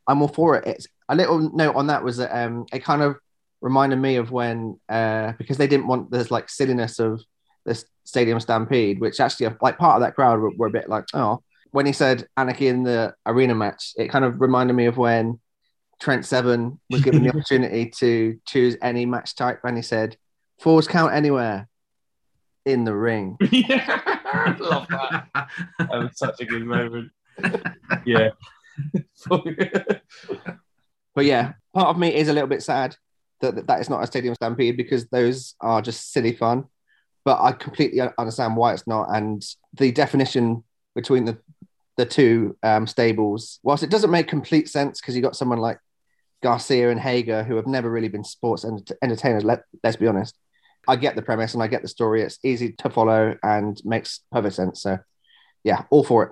I'm all for it. It's a little note on that was that um, it kind of reminded me of when uh, because they didn't want this like silliness of this stadium stampede, which actually like part of that crowd were, were a bit like, oh, when he said anarchy in the arena match, it kind of reminded me of when Trent Seven was given the opportunity to choose any match type, and he said, fours count anywhere in the ring." yeah, love that. That was such a good moment. Yeah. But yeah, part of me is a little bit sad that that, that it's not a stadium stampede because those are just silly fun. but I completely understand why it's not. And the definition between the the two um, stables, whilst it doesn't make complete sense because you got someone like Garcia and Hager who have never really been sports ent- entertainers. Let, let's be honest. I get the premise and I get the story. It's easy to follow and makes perfect sense. So, yeah, all for it.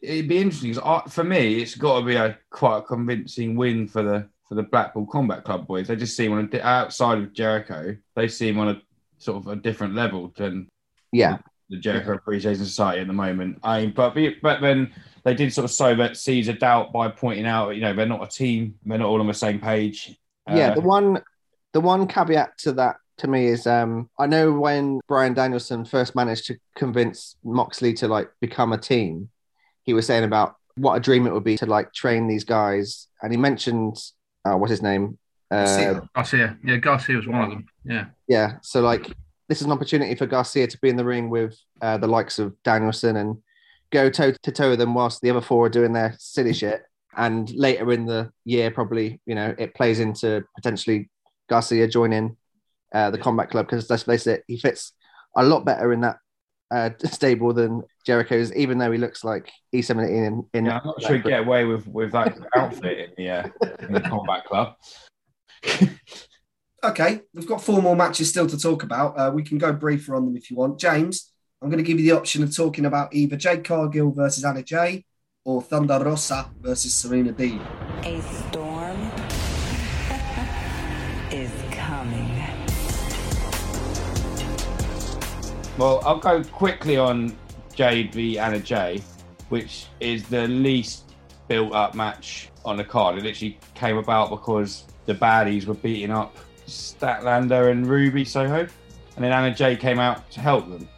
It'd be interesting 'cause I, for me. It's got to be a quite a convincing win for the for the Blackpool Combat Club boys. They just seem on a outside of Jericho. They seem on a sort of a different level than Yeah, the Jericho Appreciation Society at the moment. I mean, but but then they did sort of sow that seeds of doubt by pointing out, you know, they're not a team. They're not all on the same page. yeah. Uh, The one, the one caveat to that to me is, um, I know when Bryan Danielson first managed to convince Moxley to like become a team, he was saying about what a dream it would be to like train these guys, and he mentioned, uh, what's his name? Uh, Garcia. Garcia. Yeah, Garcia was one of them. Yeah. yeah so like this is an opportunity for garcia to be in the ring with uh, the likes of danielson and go toe to toe with them whilst the other four are doing their silly shit and later in the year probably you know it plays into potentially garcia joining uh, the combat club because let's face it he fits a lot better in that uh, stable than jericho's even though he looks like e17 in, in yeah, I'm not sure he'd get away with with that outfit in the uh, in the Combat Club. Okay, we've got four more matches still to talk about. Uh, we can go briefer on them if you want. James, I'm going to give you the option of talking about either Jade Cargill versus Anna Jay or Thunder Rosa versus Serena Deeb. Well, I'll go quickly on Jade v Anna Jay, which is the least built up match on the card. It literally came about because the baddies were beating up Statlander and Ruby Soho, and then Anna Jay came out to help them.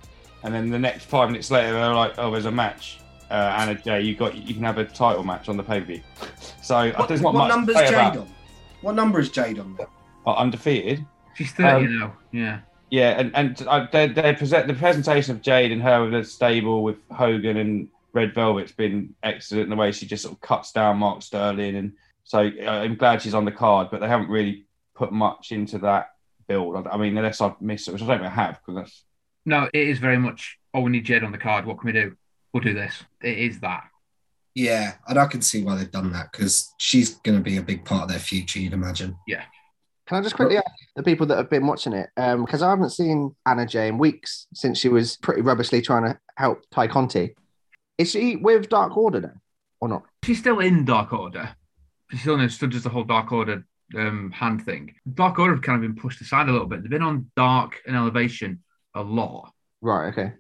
And then the next five minutes later, they were like, "Oh, there's a match, uh, Anna Jay. You got you can have a title match on the pay per view." So What, there's not what much to number's say Jade about on? What number is Jade on? uh, undefeated. She's 30 Um, now. Yeah. Yeah, and and uh, they they present the presentation of Jade and her with the stable with Hogan and Red Velvet's been excellent. in The way she just sort of cuts down Mark Sterling, and so uh, I'm glad she's on the card. But they haven't really put much into that build. I I mean, unless I've missed it, which I don't think I have, because that's No, it is very much, oh, we need Jade on the card. What can we do? We'll do this. It is that. Yeah, and I can see why they've done that because she's going to be a big part of their future, you'd imagine. Yeah. Can I just quickly ask the people that have been watching it? Because I haven't seen Anna Jay in weeks since she was pretty rubbishly trying to help Tay Conti. Is she with Dark Order now or not? She's still in Dark Order. She's still in understood the whole Dark Order um, hand thing. Dark Order have kind of been pushed aside a little bit. They've been on Dark and Elevation a lot, Right. Okay.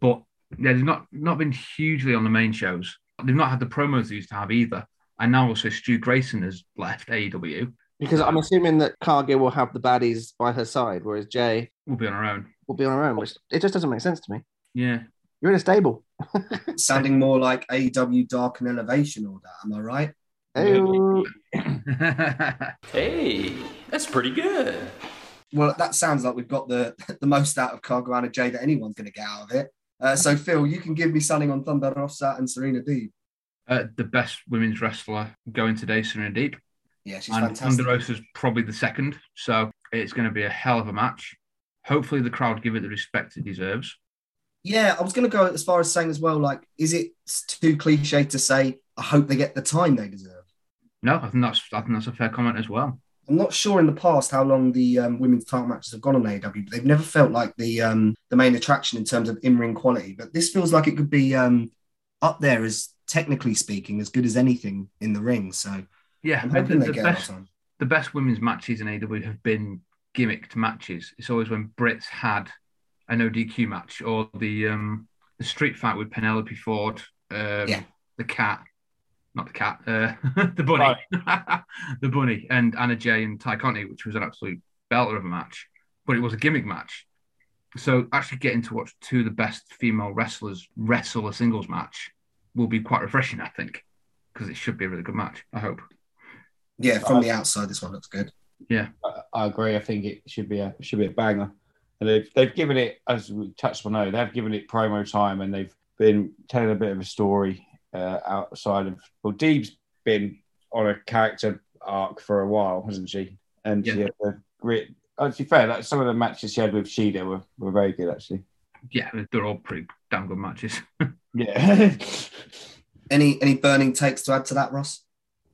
but yeah, they've not not been hugely on the main shows. They've not had the promos they used to have either. And now also Stu Grayson has left AEW. Because I'm assuming that Cargill will have the baddies by her side, whereas Jay We'll be on her own. will be on her own, which it just doesn't make sense to me. Yeah. You're in a stable. Sounding more like AEW Dark and Elevation or that, am I right? Oh, Hey, that's pretty good. Well, that sounds like we've got the the most out of Cargill Anna Jay that anyone's going to get out of it. Uh, so, Phil, you can give me something on Thunder Rosa and Serena Deeb. uh, the best women's wrestler going today, Serena Deeb. Yeah, she's and fantastic. Thunder Rosa's probably the second. So it's going to be a hell of a match. Hopefully, the crowd give it the respect it deserves. Yeah, I was going to go as far as saying as well, like, is it too cliche to say, I hope they get the time they deserve? No, I think that's I think that's a fair comment as well. I'm not sure in the past how long the um, women's title matches have gone on AEW, but they've never felt like the um, the main attraction in terms of in ring quality. But this feels like it could be um, up there as technically speaking as good as anything in the ring. So Yeah, I'm the, hoping they the get a lot of best time. the best women's matches in AEW have been gimmicked matches. It's always when Britt's had an ODQ match or the um the street fight with Penelope Ford, um, Yeah. the cat, not the cat, uh, the bunny, the bunny, and Anna Jay and Tay Conti, which was an absolute belter of a match, but it was a gimmick match. So actually getting to watch two of the best female wrestlers wrestle a singles match will be quite refreshing, I think, because it should be a really good match. I hope. Yeah, from the outside, this one looks good. Yeah. I, I agree. I think it should be a should be a banger. And they've they've given it as we touched on. No, they've given it promo time, and they've been telling a bit of a story uh, outside of. Well, Deeb's been on a character arc for a while, hasn't she? And she Yeah. had a great. Oh, to be fair, like, some of the matches she had with Shida were, were very good, actually. Yeah, they're all pretty damn good matches. Yeah. Any any burning takes to add to that, Ross?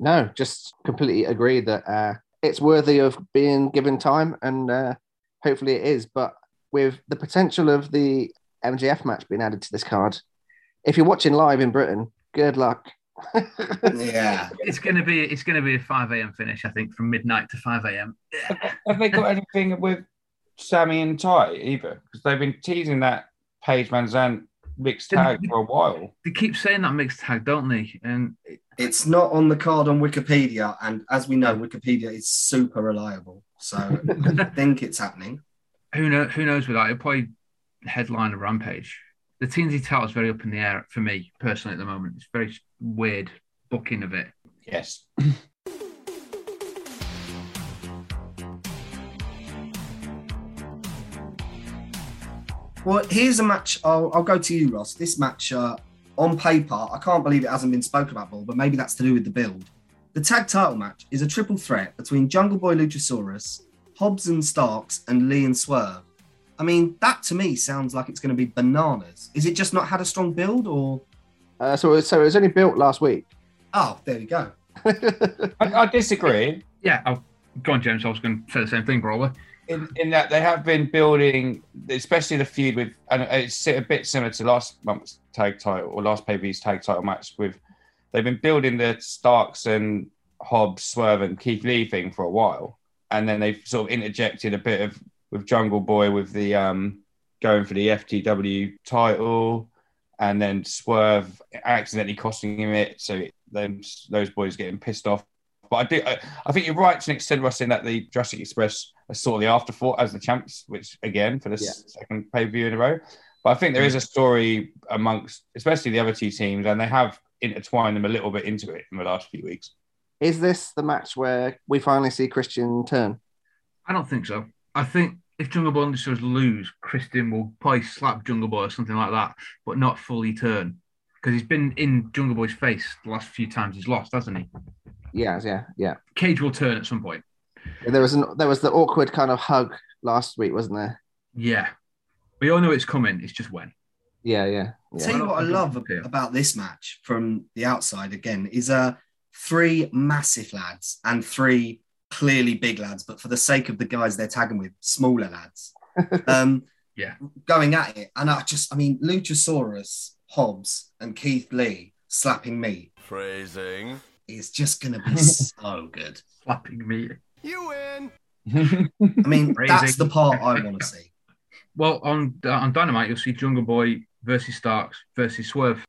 No, just completely agree that uh, it's worthy of being given time, and uh, hopefully it is. But with the potential of the MJF match being added to this card, if you're watching live in Britain, good luck. yeah, it's gonna be it's gonna be a five a.m. finish, I think, from midnight to five a.m. Have they got anything with Sammy and Tay either? Because they've been teasing that Paige VanZant mixed tag for a while. They keep saying that mixed tag, don't they? And It's not on the card on Wikipedia, and as we know, Wikipedia is super reliable. So I think it's happening. who know who knows with that? It'll probably headline a rampage. The TNT title is very up in the air for me personally at the moment. It's very weird booking of it. Yes. Well, here's a match. I'll, I'll go to you, Ross. This match, uh, on paper, I can't believe it hasn't been spoken about, Ball, but maybe that's to do with the build. The tag title match is a triple threat between Jungle Boy Luchasaurus, Hobbs and Starks, and Lee and Swerve. I mean, that to me sounds like it's going to be bananas. Is it just not had a strong build, or? Uh, so, so it was only built last week. Oh, there we go. I, I disagree. Yeah, I'll, go on, James. I was going to say the same thing, probably. In, in that they have been building, especially the feud with, and it's a bit similar to last month's tag title or last pay per view's tag title match with. They've been building the Starks and Hobbs, Swerve, and Keith Lee thing for a while, and then they've sort of interjected a bit of with Jungle Boy with the um going for the FTW title, and then Swerve accidentally costing him it, so it, then those boys getting pissed off. But I do, I, I think you're right to an extent, Russ, in that the Jurassic Express are sort of the afterthought as the champs, which again for the Yeah. second pay per view in a row. But I think there is a story amongst, especially the other two teams, and they have intertwined them a little bit into it in the last few weeks. Is this the match where we finally see Christian turn? I don't think so. I think if Jungle Boy and the Stars lose, Christian will probably slap Jungle Boy or something like that, but not fully turn. Because he's been in Jungle Boy's face the last few times he's lost, hasn't he? Yeah, yeah, yeah. Cage will turn at some point. There was an, there was the awkward kind of hug last week, wasn't there? Yeah. We all know it's coming. It's just when. Yeah, yeah. yeah. Tell you what I love about this match from the outside again is uh three massive lads and three clearly big lads, but for the sake of the guys they're tagging with, smaller lads. Um, Yeah. going at it, and I just, I mean, Luchasaurus, Hobbs, and Keith Lee slapping me Phrasing. Is just going to be so good. Slapping me. You win. I mean, Phrasing. that's the part I want to see. Well, on uh, on Dynamite, you'll see Jungle Boy versus Starks versus Swerve.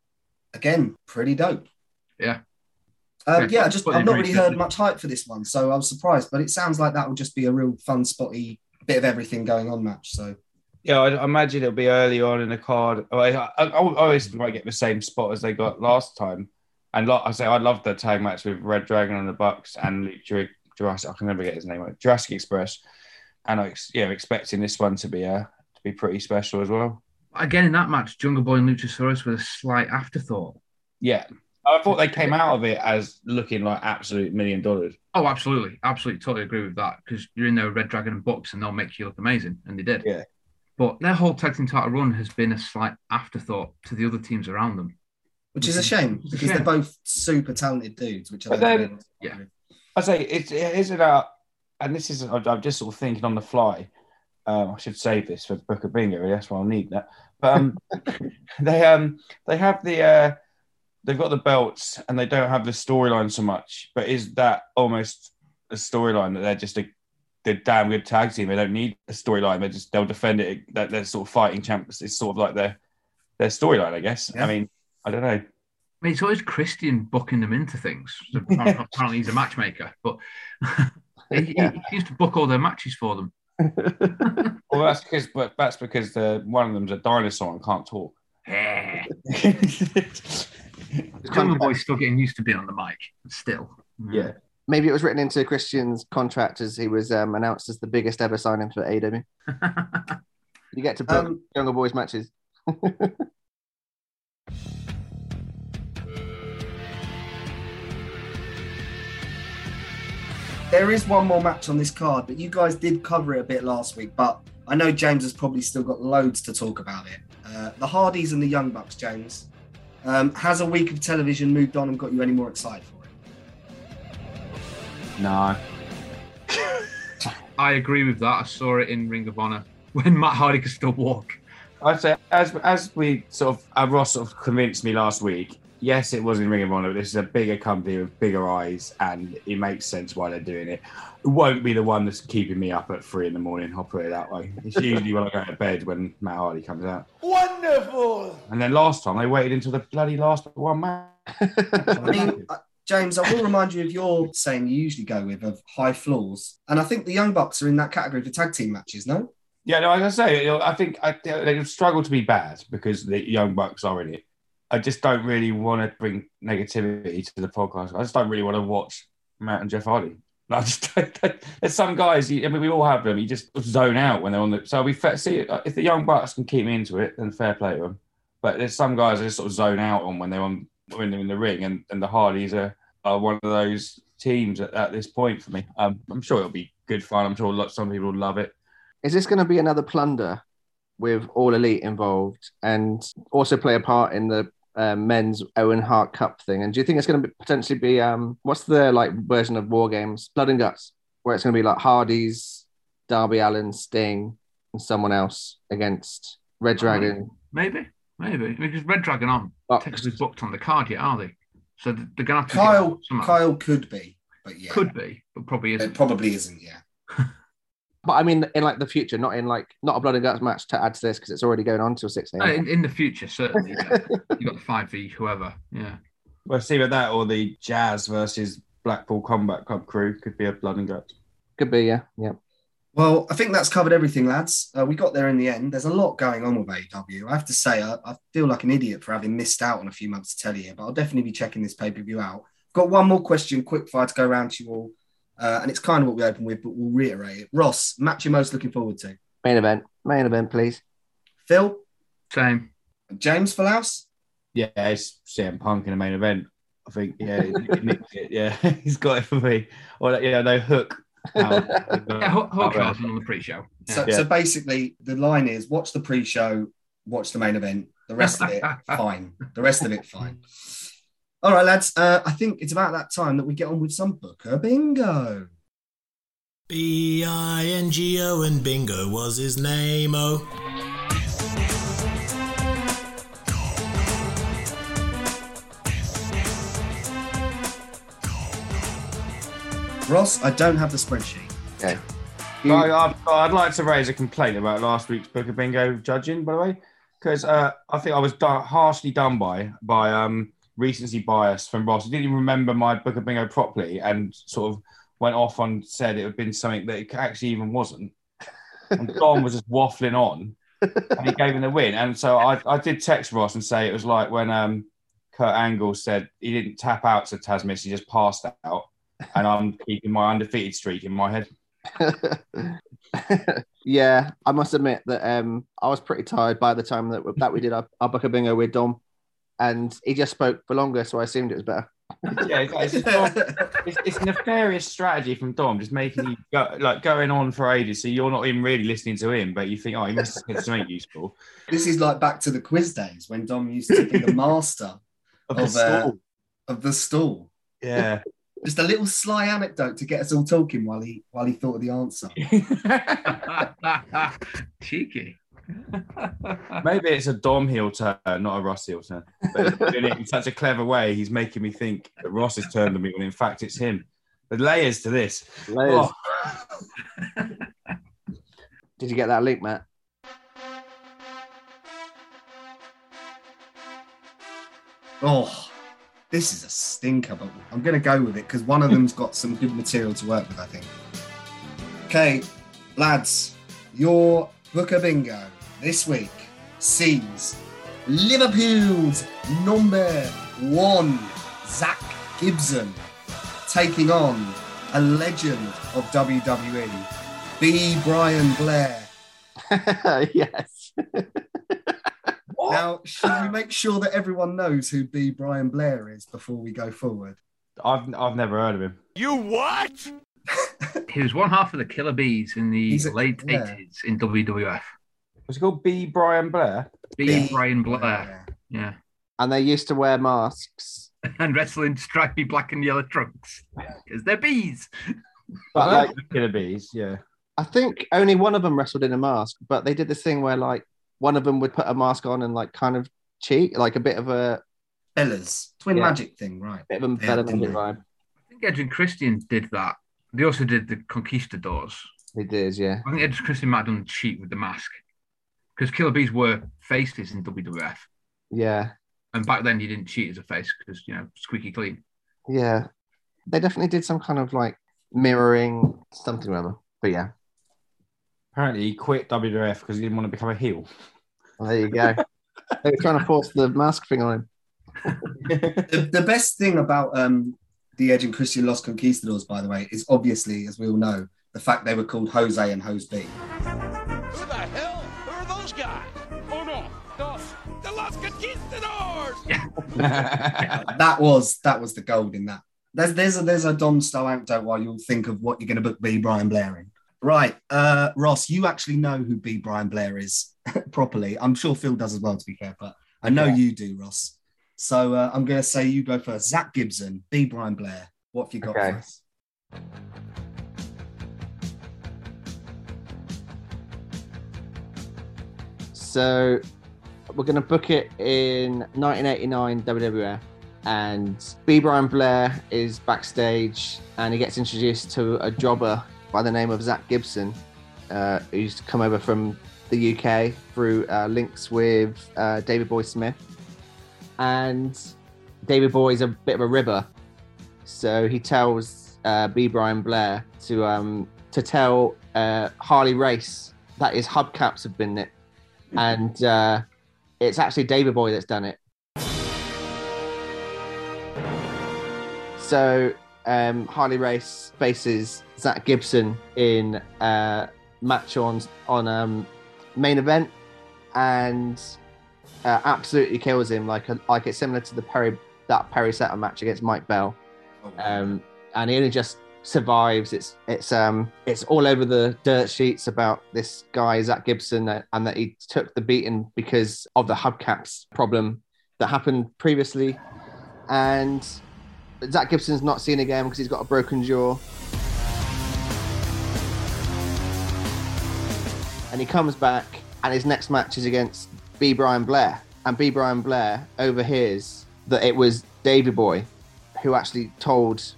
Again, pretty dope. Yeah. Um, Yeah, yeah, I just I've not really heard much hype for this one, so I was surprised. But it sounds like that will just be a real fun, spotty bit of everything going on match. So Yeah, I I imagine it'll be early on in the card. Oh, I, I, I always might get the same spot as they got last time. And like I say, I love the tag match with Red Dragon and the Bucks and Lucha- Jurassic. I can never get his name right. Jurassic Express. And I, ex- yeah, expecting this one to be uh, to be pretty special as well. Again, in that match, Jungle Boy and Luchasaurus were a slight afterthought. Yeah, I thought they came out of it as looking like absolute million dollars. Oh, absolutely. Absolutely. Totally agree with that. Because you're in there with Red Dragon and Bucks and they'll make you look amazing. And they did. Yeah. But their whole tag team title run has been a slight afterthought to the other teams around them. Which is a shame because shame. they're both super talented dudes. Which I But don't then- Yeah. I say it, it is about, and this is I'm I'm just sort of thinking on the fly. Um, I should save this for the Book of Bingo. That's why I'll need that. But um, they um they have the uh, they've got the belts and they don't have the storyline so much. But is that almost a storyline that they're just a they're damn good tag team? They don't need a storyline. They just they'll defend it. That they're sort of fighting champs. It's sort of like their their storyline, I guess. Yeah. I mean, I don't know. I mean, it's always Christian booking them into things. So apparently, he's a matchmaker, but he, he- he seems to book all their matches for them. Well, that's because, but that's because the one of them's a dinosaur and can't talk. Eh. Jungle Boy's still getting used to being on the mic. Still. Yeah. Maybe it was written into Christian's contract as he was um, announced as the biggest ever signing for AW. You get to book Um, Jungle Boys matches. There is one more match on this card, but you guys did cover it a bit last week. But I know James has probably still got loads to talk about it. Uh, the Hardys and the Young Bucks, James. Um, has a week of television moved on and got you any more excited for it? No. I agree with that. I saw it in Ring of Honor when Matt Hardy could still walk. I'd say as as we sort of uh, Ross sort of convinced me last week. Yes, it was in Ring of Honor. But this is a bigger company with bigger eyes, and it makes sense why they're doing it. It won't be the one that's keeping me up at three in the morning. I'll put it that way. It's usually when I go to bed when Matt Hardy comes out. Wonderful! And then last time they waited until the bloody last one match. I mean, uh, James, I will remind you of your saying you usually go with of high floors. And I think the Young Bucks are in that category for tag team matches, no? Yeah, no, as I say, I think I, they struggle to be bad because the young bucks are in it. I just don't really want to bring negativity to the podcast. I just don't really want to watch Matt and Jeff Hardy. I just there's some guys. I mean, we all have them. You just zone out when they're on the. So we see if the young bucks can keep me into it, then fair play to them. But there's some guys I just sort of zone out on when they're on when they're in the ring, and, and the Hardys are, are one of those teams at, at this point for me. Um, I'm sure it'll be good fun. I'm sure some people will love it. Is this going to be another plunder with all elite involved and also play a part in the uh, men's Owen Hart Cup thing? And do you think it's going to potentially be um, what's the like version of War Games, Blood and Guts, where it's going to be like Hardy's, Darby Allin, Sting, and someone else against Red Dragon? Maybe, maybe because Red Dragon aren't Bucks. technically booked on the card yet, are they? So they're gonna have to Kyle, Kyle could be, but yeah, could be, but probably it isn't. probably isn't. Yeah, But I mean, in like the future, not in like not a Blood and Guts match to add to this because it's already going on till six a.m. in, in the future, certainly. Yeah. you got the five v whoever. Yeah. Well, see with that or the Jazz versus Blackpool Combat Club crew could be a blood and guts. Could be, yeah, yeah. Well, I think that's covered everything, lads. Uh, we got there in the end. There's a lot going on with AEW. I have to say, I, I feel like an idiot for having missed out on a few months to tell you but I'll definitely be checking this pay per view out. Got one more question, quick fire to go around to you all. Uh, and it's kind of what we open with, but we'll reiterate it. Ross, match you're most looking forward to? Main event, main event, please. Phil? Same. James Falaus? Yeah, it's CM Punk in the main event. I think, yeah, he nicked it. Yeah, he's got it for me. Or, yeah, no, Hook. Um, Yeah, Hook, Hook Carlson on the pre-show. Yeah. So, so basically, the line is watch the pre show, watch the main event. The rest of it, fine. The rest of it, fine. All right, lads. Uh, I think it's about that time that we get on with some Booker Bingo. B I N G O and Bingo was his name. Oh, Ross, I don't have the spreadsheet. Okay. So I, I'd, I'd like to raise a complaint about last week's Booker Bingo judging, by the way, because uh, I think I was done, harshly done by by um, recency bias from Ross. He didn't even remember my book of Bingo properly and sort of went off and said it had been something that it actually even wasn't. And Dom was just waffling on, and he gave him the win. And so I, I did text Ross and say it was like when um, Kurt Angle said he didn't tap out to Tasmis, he just passed out. And I'm keeping my undefeated streak in my head. yeah, I must admit that um, I was pretty tired by the time that that we did our, our of Bingo with Dom, and he just spoke for longer, so I assumed it was better. yeah, it's, it's, it's, it's nefarious strategy from Dom, just making you go, like going on for ages, so you're not even really listening to him, but you think, oh, he must have said something useful. This is like back to the quiz days when Dom used to be the master Of the uh, stall. of the stall. Yeah, Just a little sly anecdote to get us all talking while he while he thought of the answer. Cheeky. maybe it's a Dom heel turn, not a Ross heel turn. But he's it in such a clever way, he's making me think that Ross has turned on me when in fact it's him. The layers to this. Layers. Oh. Did you get that link, Matt? Oh, this is a stinker, but I'm going to go with it because one of them's got some good material to work with, I think. Okay, lads, your Booker Bingo this week sees Liverpool's number one, Zach Gibson, taking on a legend of WWE, B. Brian Blair. yes. Now, should we make sure that everyone knows who B. Brian Blair is before we go forward? I've, I've never heard of him. You what? He was one half of the Killer Bees in the a- late yeah. 80s in WWF. Was it called B. Brian Blair? B. B. Brian Blair. Yeah. And they used to wear masks. And wrestle in stripy black and yellow trunks. Because they're bees. But like, the Killer Bees, yeah. I think only one of them wrestled in a mask, but they did this thing where like one of them would put a mask on and like kind of cheat, like a bit of a Bellas. Twin Yeah. magic thing, right. bit of a Yeah, better vibe. I think Edge and Christian did that. They also did the Conquistadors. They did, yeah. I think Edge and Christian might have done the cheat with the mask. Because Killer Bees were faces in WWF. Yeah. And back then you didn't cheat as a face because, you know, squeaky clean. Yeah. They definitely did some kind of like mirroring something or other. But yeah, Apparently, he quit WWF because he didn't want to become a heel. well, there you go. they were trying to force the mask thing on him. The, the best thing about um, the Edge and Christian Los Conquistadors, by the way, is obviously, as we all know, the fact they were called Jose and Jose B. that was that was the gold in that. There's there's a there's a Dom style anecdote while you'll think of what you're going to book B Brian Blair in. Right, uh, Ross, you actually know who B Brian Blair is properly. I'm sure Phil does as well, to be fair, but I know Yeah. you do, Ross. So uh, I'm going to say you go first. Zach Gibson, B Brian Blair. What have you got Okay. for us? So we're going to book it in 1989 WWF. And B. Brian Blair is backstage and he gets introduced to a jobber by the name of Zach Gibson, uh, who's come over from the UK through uh, links with uh, Davey Boy Smith. And Davey Boy is a bit of a ribber. So he tells uh, B. Brian Blair to um, to tell uh, Harley Race that his hubcaps have been nicked and uh, it's actually Davey Boy that's done it. So um, Harley Race faces Zach Gibson in a match on on um, main event, and uh, absolutely kills him like a, like it's similar to the Perry that Perry Saturn match against Mike Bell um, and he only just survives. It's it's um it's all over the dirt sheets about this guy Zach Gibson and that he took the beating because of the hubcaps problem that happened previously, and Zach Gibson's not seen again because he's got a broken jaw. And he comes back, and his next match is against B. Brian Blair. And B. Brian Blair overhears that it was Davey Boy who actually told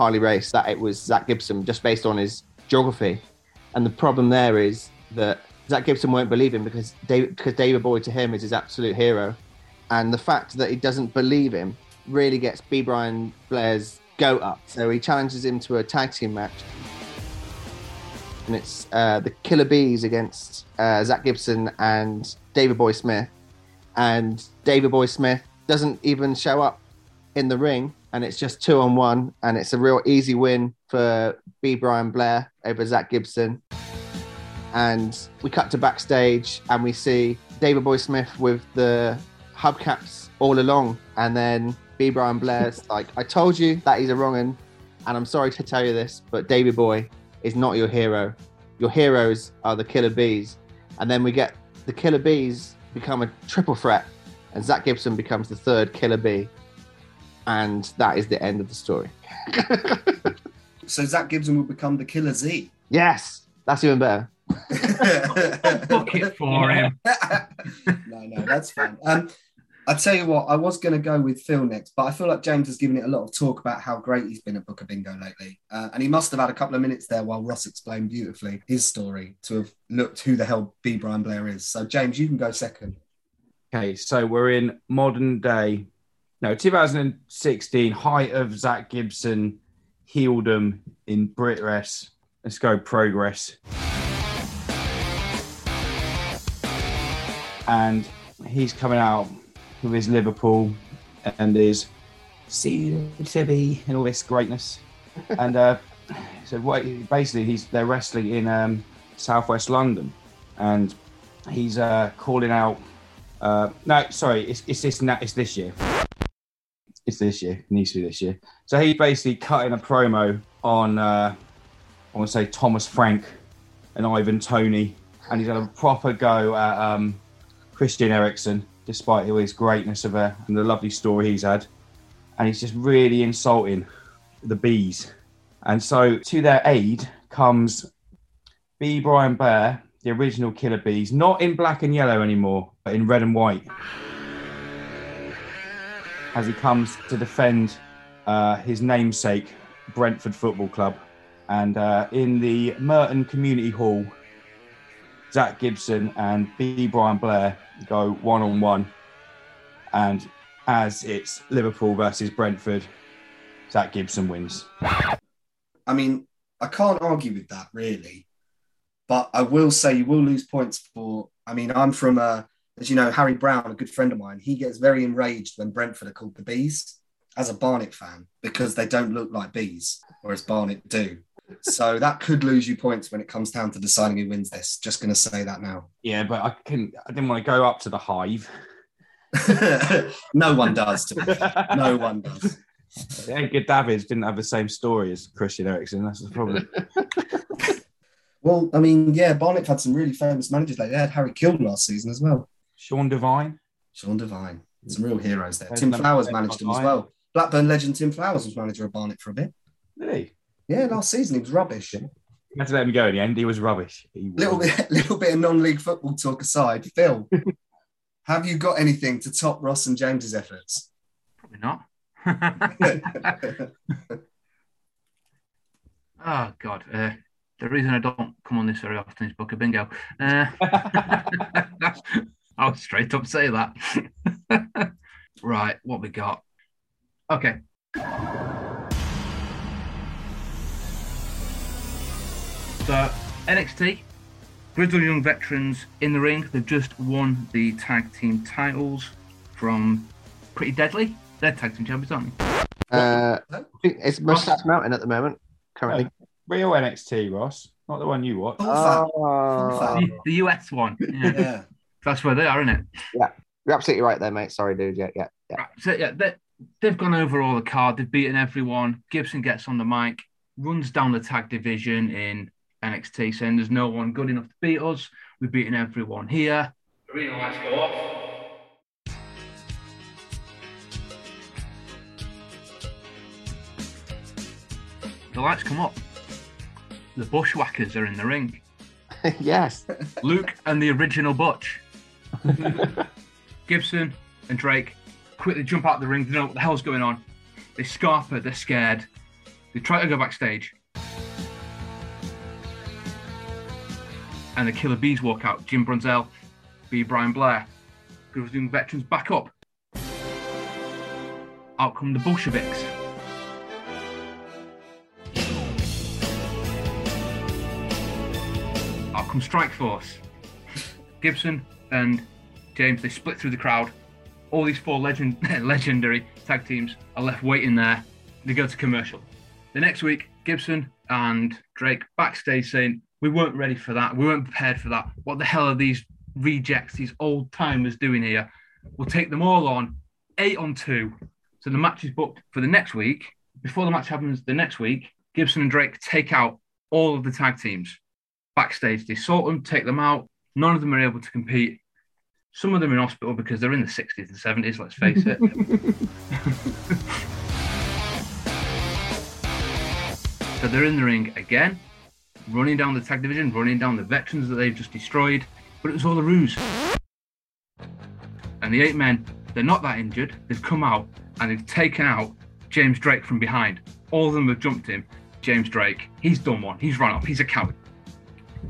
Harley Race that it was Zach Gibson just based on his geography. And the problem there is that Zach Gibson won't believe him because David, because Davey Boy to him is his absolute hero. And the fact that he doesn't believe him really gets B. Brian Blair's goat up. So he challenges him to a tag team match. And it's uh, the Killer Bees against uh, Zach Gibson and Davey Boy Smith. And Davey Boy Smith doesn't even show up in the ring, and it's just two on one, and it's a real easy win for B. Brian Blair over Zach Gibson. And we cut to backstage, and we see Davey Boy Smith with the hubcaps all along, and then B. Brian Blair's like, "I told you that he's a wrong un, and I'm sorry to tell you this, but Davey Boy is not your hero. Your heroes are the Killer Bees." And then we get the Killer Bees become a triple threat, and Zach Gibson becomes the third Killer Bee and that is the end of the story. So Zach Gibson will become the Killer Z. Yes, that's even better. Book it for him. no, no, that's fine. Um, I tell you what, I was going to go with Phil next, but I feel like James has given it a lot of talk about how great he's been at Booker Bingo lately, uh, and he must have had a couple of minutes there while Ross explained beautifully his story to have looked who the hell B Brian Blair is. So James, you can go second. Okay, so we're in modern day, no, 2016, height of Zach Gibson, heeldom in Brit Wres. Let's go progress. And he's coming out with his Liverpool and his soon to be and all this greatness. and uh, so what, basically, he's they're wrestling in um, southwest London, and he's uh, calling out. Uh, no, sorry, it's it's this it's this year. It's this year. It needs to be this year. So he's basically cutting a promo on uh, I want to say Thomas Frank and Ivan Toney, and he's had a proper go at um, Christian Eriksen, despite all his greatness of a and the lovely story he's had, and he's just really insulting the bees. And so to their aid comes B. Brian Blair, the original Killer Bees, not in black and yellow anymore, but in red and white, as he comes to defend uh, his namesake, Brentford Football Club. And uh, in the Merton Community Hall, Zach Gibson and B. Brian Blair go one on one. And as it's Liverpool versus Brentford, Zach Gibson wins. I mean, I can't argue with that really, but I will say you will lose points for. I mean, I'm from, uh, as you know, Harry Brown, a good friend of mine. He gets very enraged when Brentford are called the Bees as a Barnet fan because they don't look like bees, whereas Barnet do. So that could lose you points when it comes down to deciding who wins this. Just going to say that now. Yeah, but I can. I didn't want to go up to the hive. no one does. To be fair. No one does. Edgar Davids didn't have the same story as Christian Eriksen. That's the problem. Well, I mean, yeah, Barnet had some really famous managers. Like they had Harry Kewell last season as well. Sean Devine. Sean Devine. Some real heroes there. Tim Flowers managed him as well. Blackburn legend Tim Flowers was manager of Barnet for a bit. Really? Yeah, last season he was rubbish. You had to let him go in the end. He was rubbish. He was. Little bit, little bit of non-league football talk aside, Phil, have you got anything to top Ross and James's efforts? Probably not. oh God. Uh, the reason I don't come on this very often is Booker Bingo. Uh, I'll straight up say that. right, what we got? Okay. So NXT, Grizzled Young Veterans in the ring. They've just won the tag team titles from Pretty Deadly. They're tag team champions, aren't they? Uh, I think it's Mustache Mountain at the moment, currently. Real NXT, Ross, not the one you watch. Oh, The, the US one. Yeah. Yeah. That's where they are, isn't it? yeah, you're absolutely right there, mate. Sorry, dude. Yeah, yeah, yeah. Right, So yeah, they, they've gone over all the card. They've beaten everyone. Gibson gets on the mic, runs down the tag division in NXT, saying there's no one good enough to beat us. We've beaten everyone here. Arena lights go off. The lights come up. The bushwhackers are in the ring. yes. Luke and the original Butch. Gibson and Drake quickly jump out of the ring. They know what the hell's going on. They scarf her. They're scared. They try to go backstage. And the Killer Bees walk out. Jim Brunzell, B. Brian Blair. Grizzled Young Veterans back up. Out come the Bolsheviks. Out come Strike Force. Gibson and James, they split through the crowd. All these four legend legendary tag teams are left waiting there. They go to commercial. The next week, Gibson and Drake backstage saying, We weren't ready for that. We weren't prepared for that. What the hell are these rejects, these old timers doing here? We'll take them all on, eight on two. So the match is booked for the next week. Before the match happens the next week, Gibson and Drake take out all of the tag teams backstage. They sort them, take them out. None of them are able to compete. Some of them in hospital because they're in the 60s and 70s, let's face it. so they're in the ring again, running down the tag division, running down the veterans that they've just destroyed. But it was all a ruse. And the eight men, they're not that injured. They've come out and they've taken out James Drake from behind. All of them have jumped him. James Drake, he's done one. He's run off. He's a coward.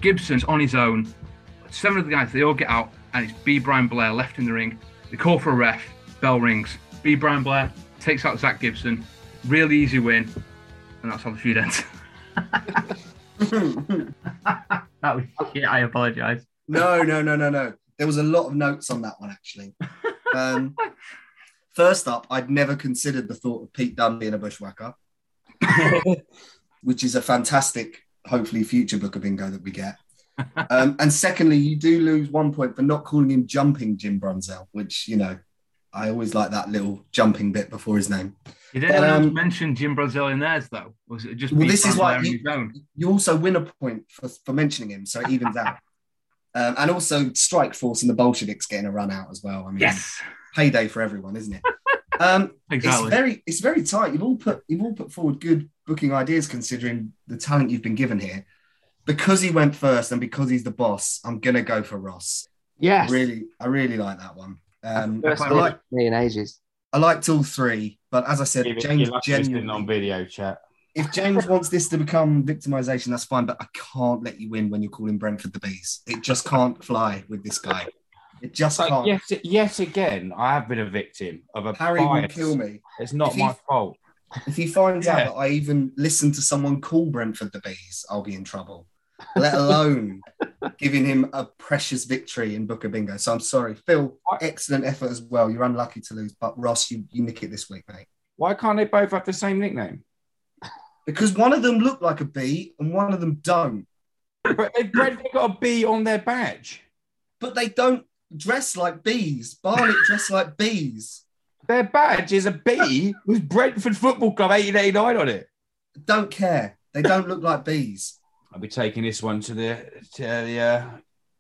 Gibson's on his own. Seven of the guys, they all get out, and it's B. Brian Blair left in the ring. They call for a ref. Bell rings. B. Brian Blair takes out Zach Gibson. Really easy win. And that's how the feud ends. that was shit. I apologize. No, no, no, no, no. There was a lot of notes on that one actually. Um, first up, I'd never considered the thought of Pete Dunne being a bushwhacker, which is a fantastic, hopefully, future book of bingo that we get. Um, and secondly, you do lose one point for not calling him jumping Jim Brunzell, which you know I always like that little jumping bit before his name. You Did anyone Um, else mention Jim Brazil in theirs though? Or was it just Well, this is why you- You also win a point for, for mentioning him, so it evens out. Um, and also, Strike Force and the Bolsheviks getting a run out as well. I mean, Yes. payday for everyone, isn't it? Um, Exactly. It's very, it's very tight. You've all put, you've all put forward good booking ideas considering the talent you've been given here. Because he went first and because he's the boss, I'm gonna go for Ross. Yes. Really, I really like that one. Um, First I like, me in ages. I liked all three, but as I said, Even- James you're lucky listening genuinely on video chat. if James wants this to become victimization, that's fine, but I can't let you win when you're calling Brentford the bees. It just can't fly with this guy. It just Like, can't. yet, yet again, I have been a victim of a Harry will kill me. It's not If he- my fault. If he finds out that I even listened to someone call Brentford the bees, I'll be in trouble. Let alone giving him a precious victory in Booker Bingo. So I'm sorry, Phil. Excellent effort as well. You're unlucky to lose, but Ross, you, you nick it this week, mate. Why can't they both have the same nickname? Because one of them look like a bee and one of them don't. But they've Brentford got a B on their badge. But they don't dress like bees. Barnet dress like bees. Their badge is a bee with Brentford Football Club 1889 on it. Don't care. They don't look like bees. I'll be taking this one to the to the uh,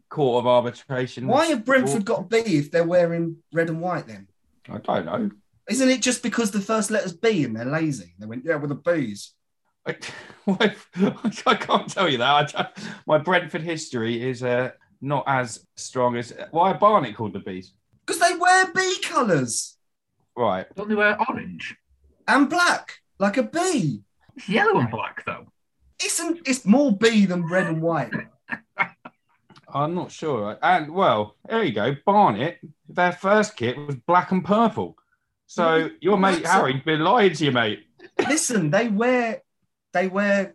court of arbitration. Why have Brentford got a B if they're wearing red and white then? I don't know. Isn't it just because the first letter's B and they're lazy? They went, yeah, with the bees. I, I can't tell you that. I don't- my Brentford history is uh, not as strong as why are Barnet called the Bees? Because they wear bee colours Right. Don't they wear orange? and black, like a bee. It's yellow and black though. Isn't it's more bee than red and white? I'm not sure. And well, there you go. Barnet, their first kit was black and purple. So your mate That's Harry's been lying to you, mate. Listen, they wear they wear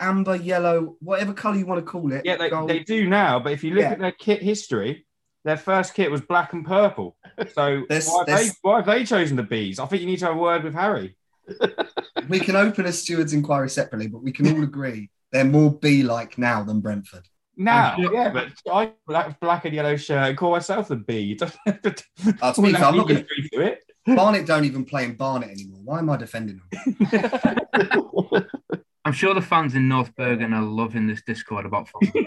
amber, yellow, whatever colour you want to call it. Yeah, they, gold. they do now. But if you look Yeah. at their kit history, their first kit was black and purple. So There's- why, have they, why have they chosen the bees? I think you need to have a word with Harry. we can open a steward's inquiry separately, but we can all agree they're more bee-like now than Brentford. Now, sure- yeah, but I black, black and yellow shirt and call myself the bee. Uh, to be fair, I'm not gonna- do it. Barnet don't even play in Barnet anymore. Why am I defending them? I'm sure the fans in North Bergen are loving this Discord about football.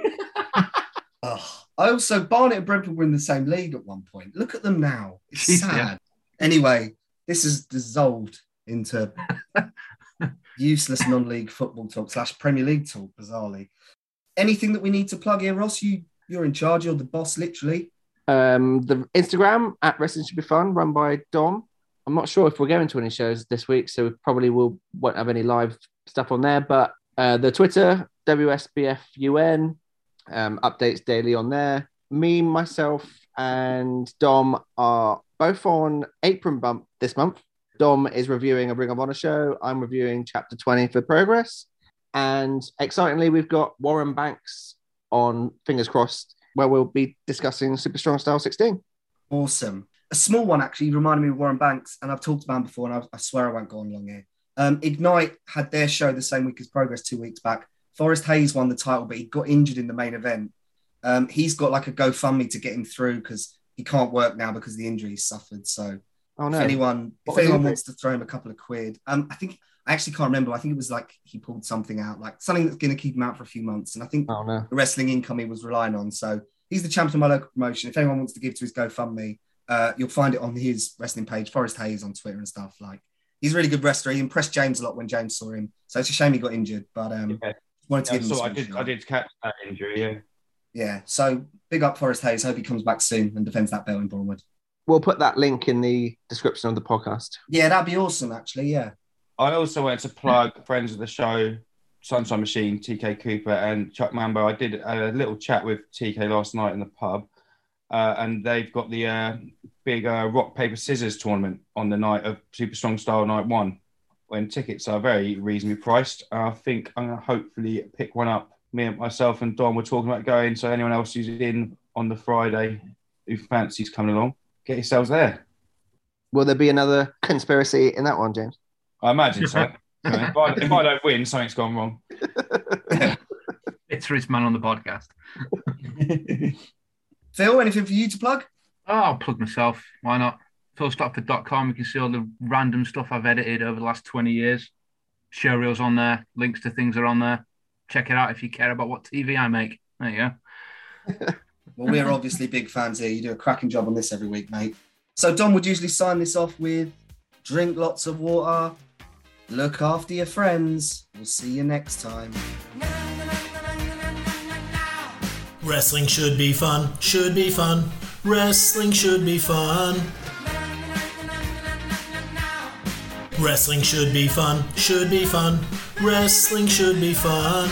Ugh. I also Barnet and Brentford were in the same league at one point. Look at them now. It's Jeez, sad. yeah. Anyway, this is dissolved into useless non-league football talk slash Premier League talk, bizarrely. Anything that we need to plug here, Ross? You you're in charge, you're the boss, literally. Um, the Instagram at Wrestling Should Be Fun, run by Dom. I'm not sure if we're going to any shows this week, so we probably will won't have any live stuff on there. But uh, the Twitter WSBFUN um, updates daily on there. Me, myself, and Dom are both on Apron Bump this month. Dom is reviewing a Ring of Honor show. I'm reviewing Chapter 20 for Progress. And excitingly, we've got Warren Banks on Fingers Crossed, where we'll be discussing Super Strong Style 16. Awesome. A small one actually reminded me of Warren Banks, and I've talked about him before, and I, I swear I won't go on long here. Um, Ignite had their show the same week as Progress two weeks back. Forrest Hayes won the title, but he got injured in the main event. Um, he's got like a GoFundMe to get him through because he can't work now because the injury he's suffered. So Oh, no. if anyone, What if anyone wants to throw him a couple of quid, um, I think I actually can't remember. I think it was like he pulled something out, like something that's going to keep him out for a few months. And I think Oh, no. the wrestling income he was relying on. So he's the champion of my local promotion. If anyone wants to give to his GoFundMe, uh, you'll find it on his wrestling page, Forrest Hayes on Twitter and stuff. Like he's a really good wrestler. He impressed James a lot when James saw him. So it's a shame he got injured, but um, Yeah. wanted to Yeah, give him. so I did. shine. I did catch that injury. Yeah. Yeah. So big up Forrest Hayes. Hope he comes back soon and defends that belt in Bournemouth. We'll put that link in the description of the podcast. Yeah, that'd be awesome. Actually, yeah. I also wanted to plug friends of the show, Sunshine Machine, TK Cooper, and Chuck Mambo. I did a little chat with TK last night in the pub, uh, and they've got the uh, big uh, rock paper scissors tournament on the night of Super Strong Style Night One, when tickets are very reasonably priced. I think I'm gonna hopefully pick one up. Me and myself and Dom were talking about going. So anyone else who's in on the Friday who fancies coming along, get yourselves there. Will there be another conspiracy in that one, James? I imagine so. You know, if, I, if I don't win, something's gone wrong. it's Bitterest man on the podcast. Phil, anything for you to plug? Oh, I'll plug myself. Why not? philstockford.com. You can see all the random stuff I've edited over the last 20 years. Show reels on there, links to things are on there. Check it out if you care about what TV I make. There you go. Well, we're obviously big fans here. You do a cracking job on this every week, mate. So Dom would usually sign this off with drink lots of water, look after your friends. We'll see you next time. Wrestling should be fun, should be fun. Wrestling should be fun. Wrestling should be fun, should be fun. Wrestling should be fun.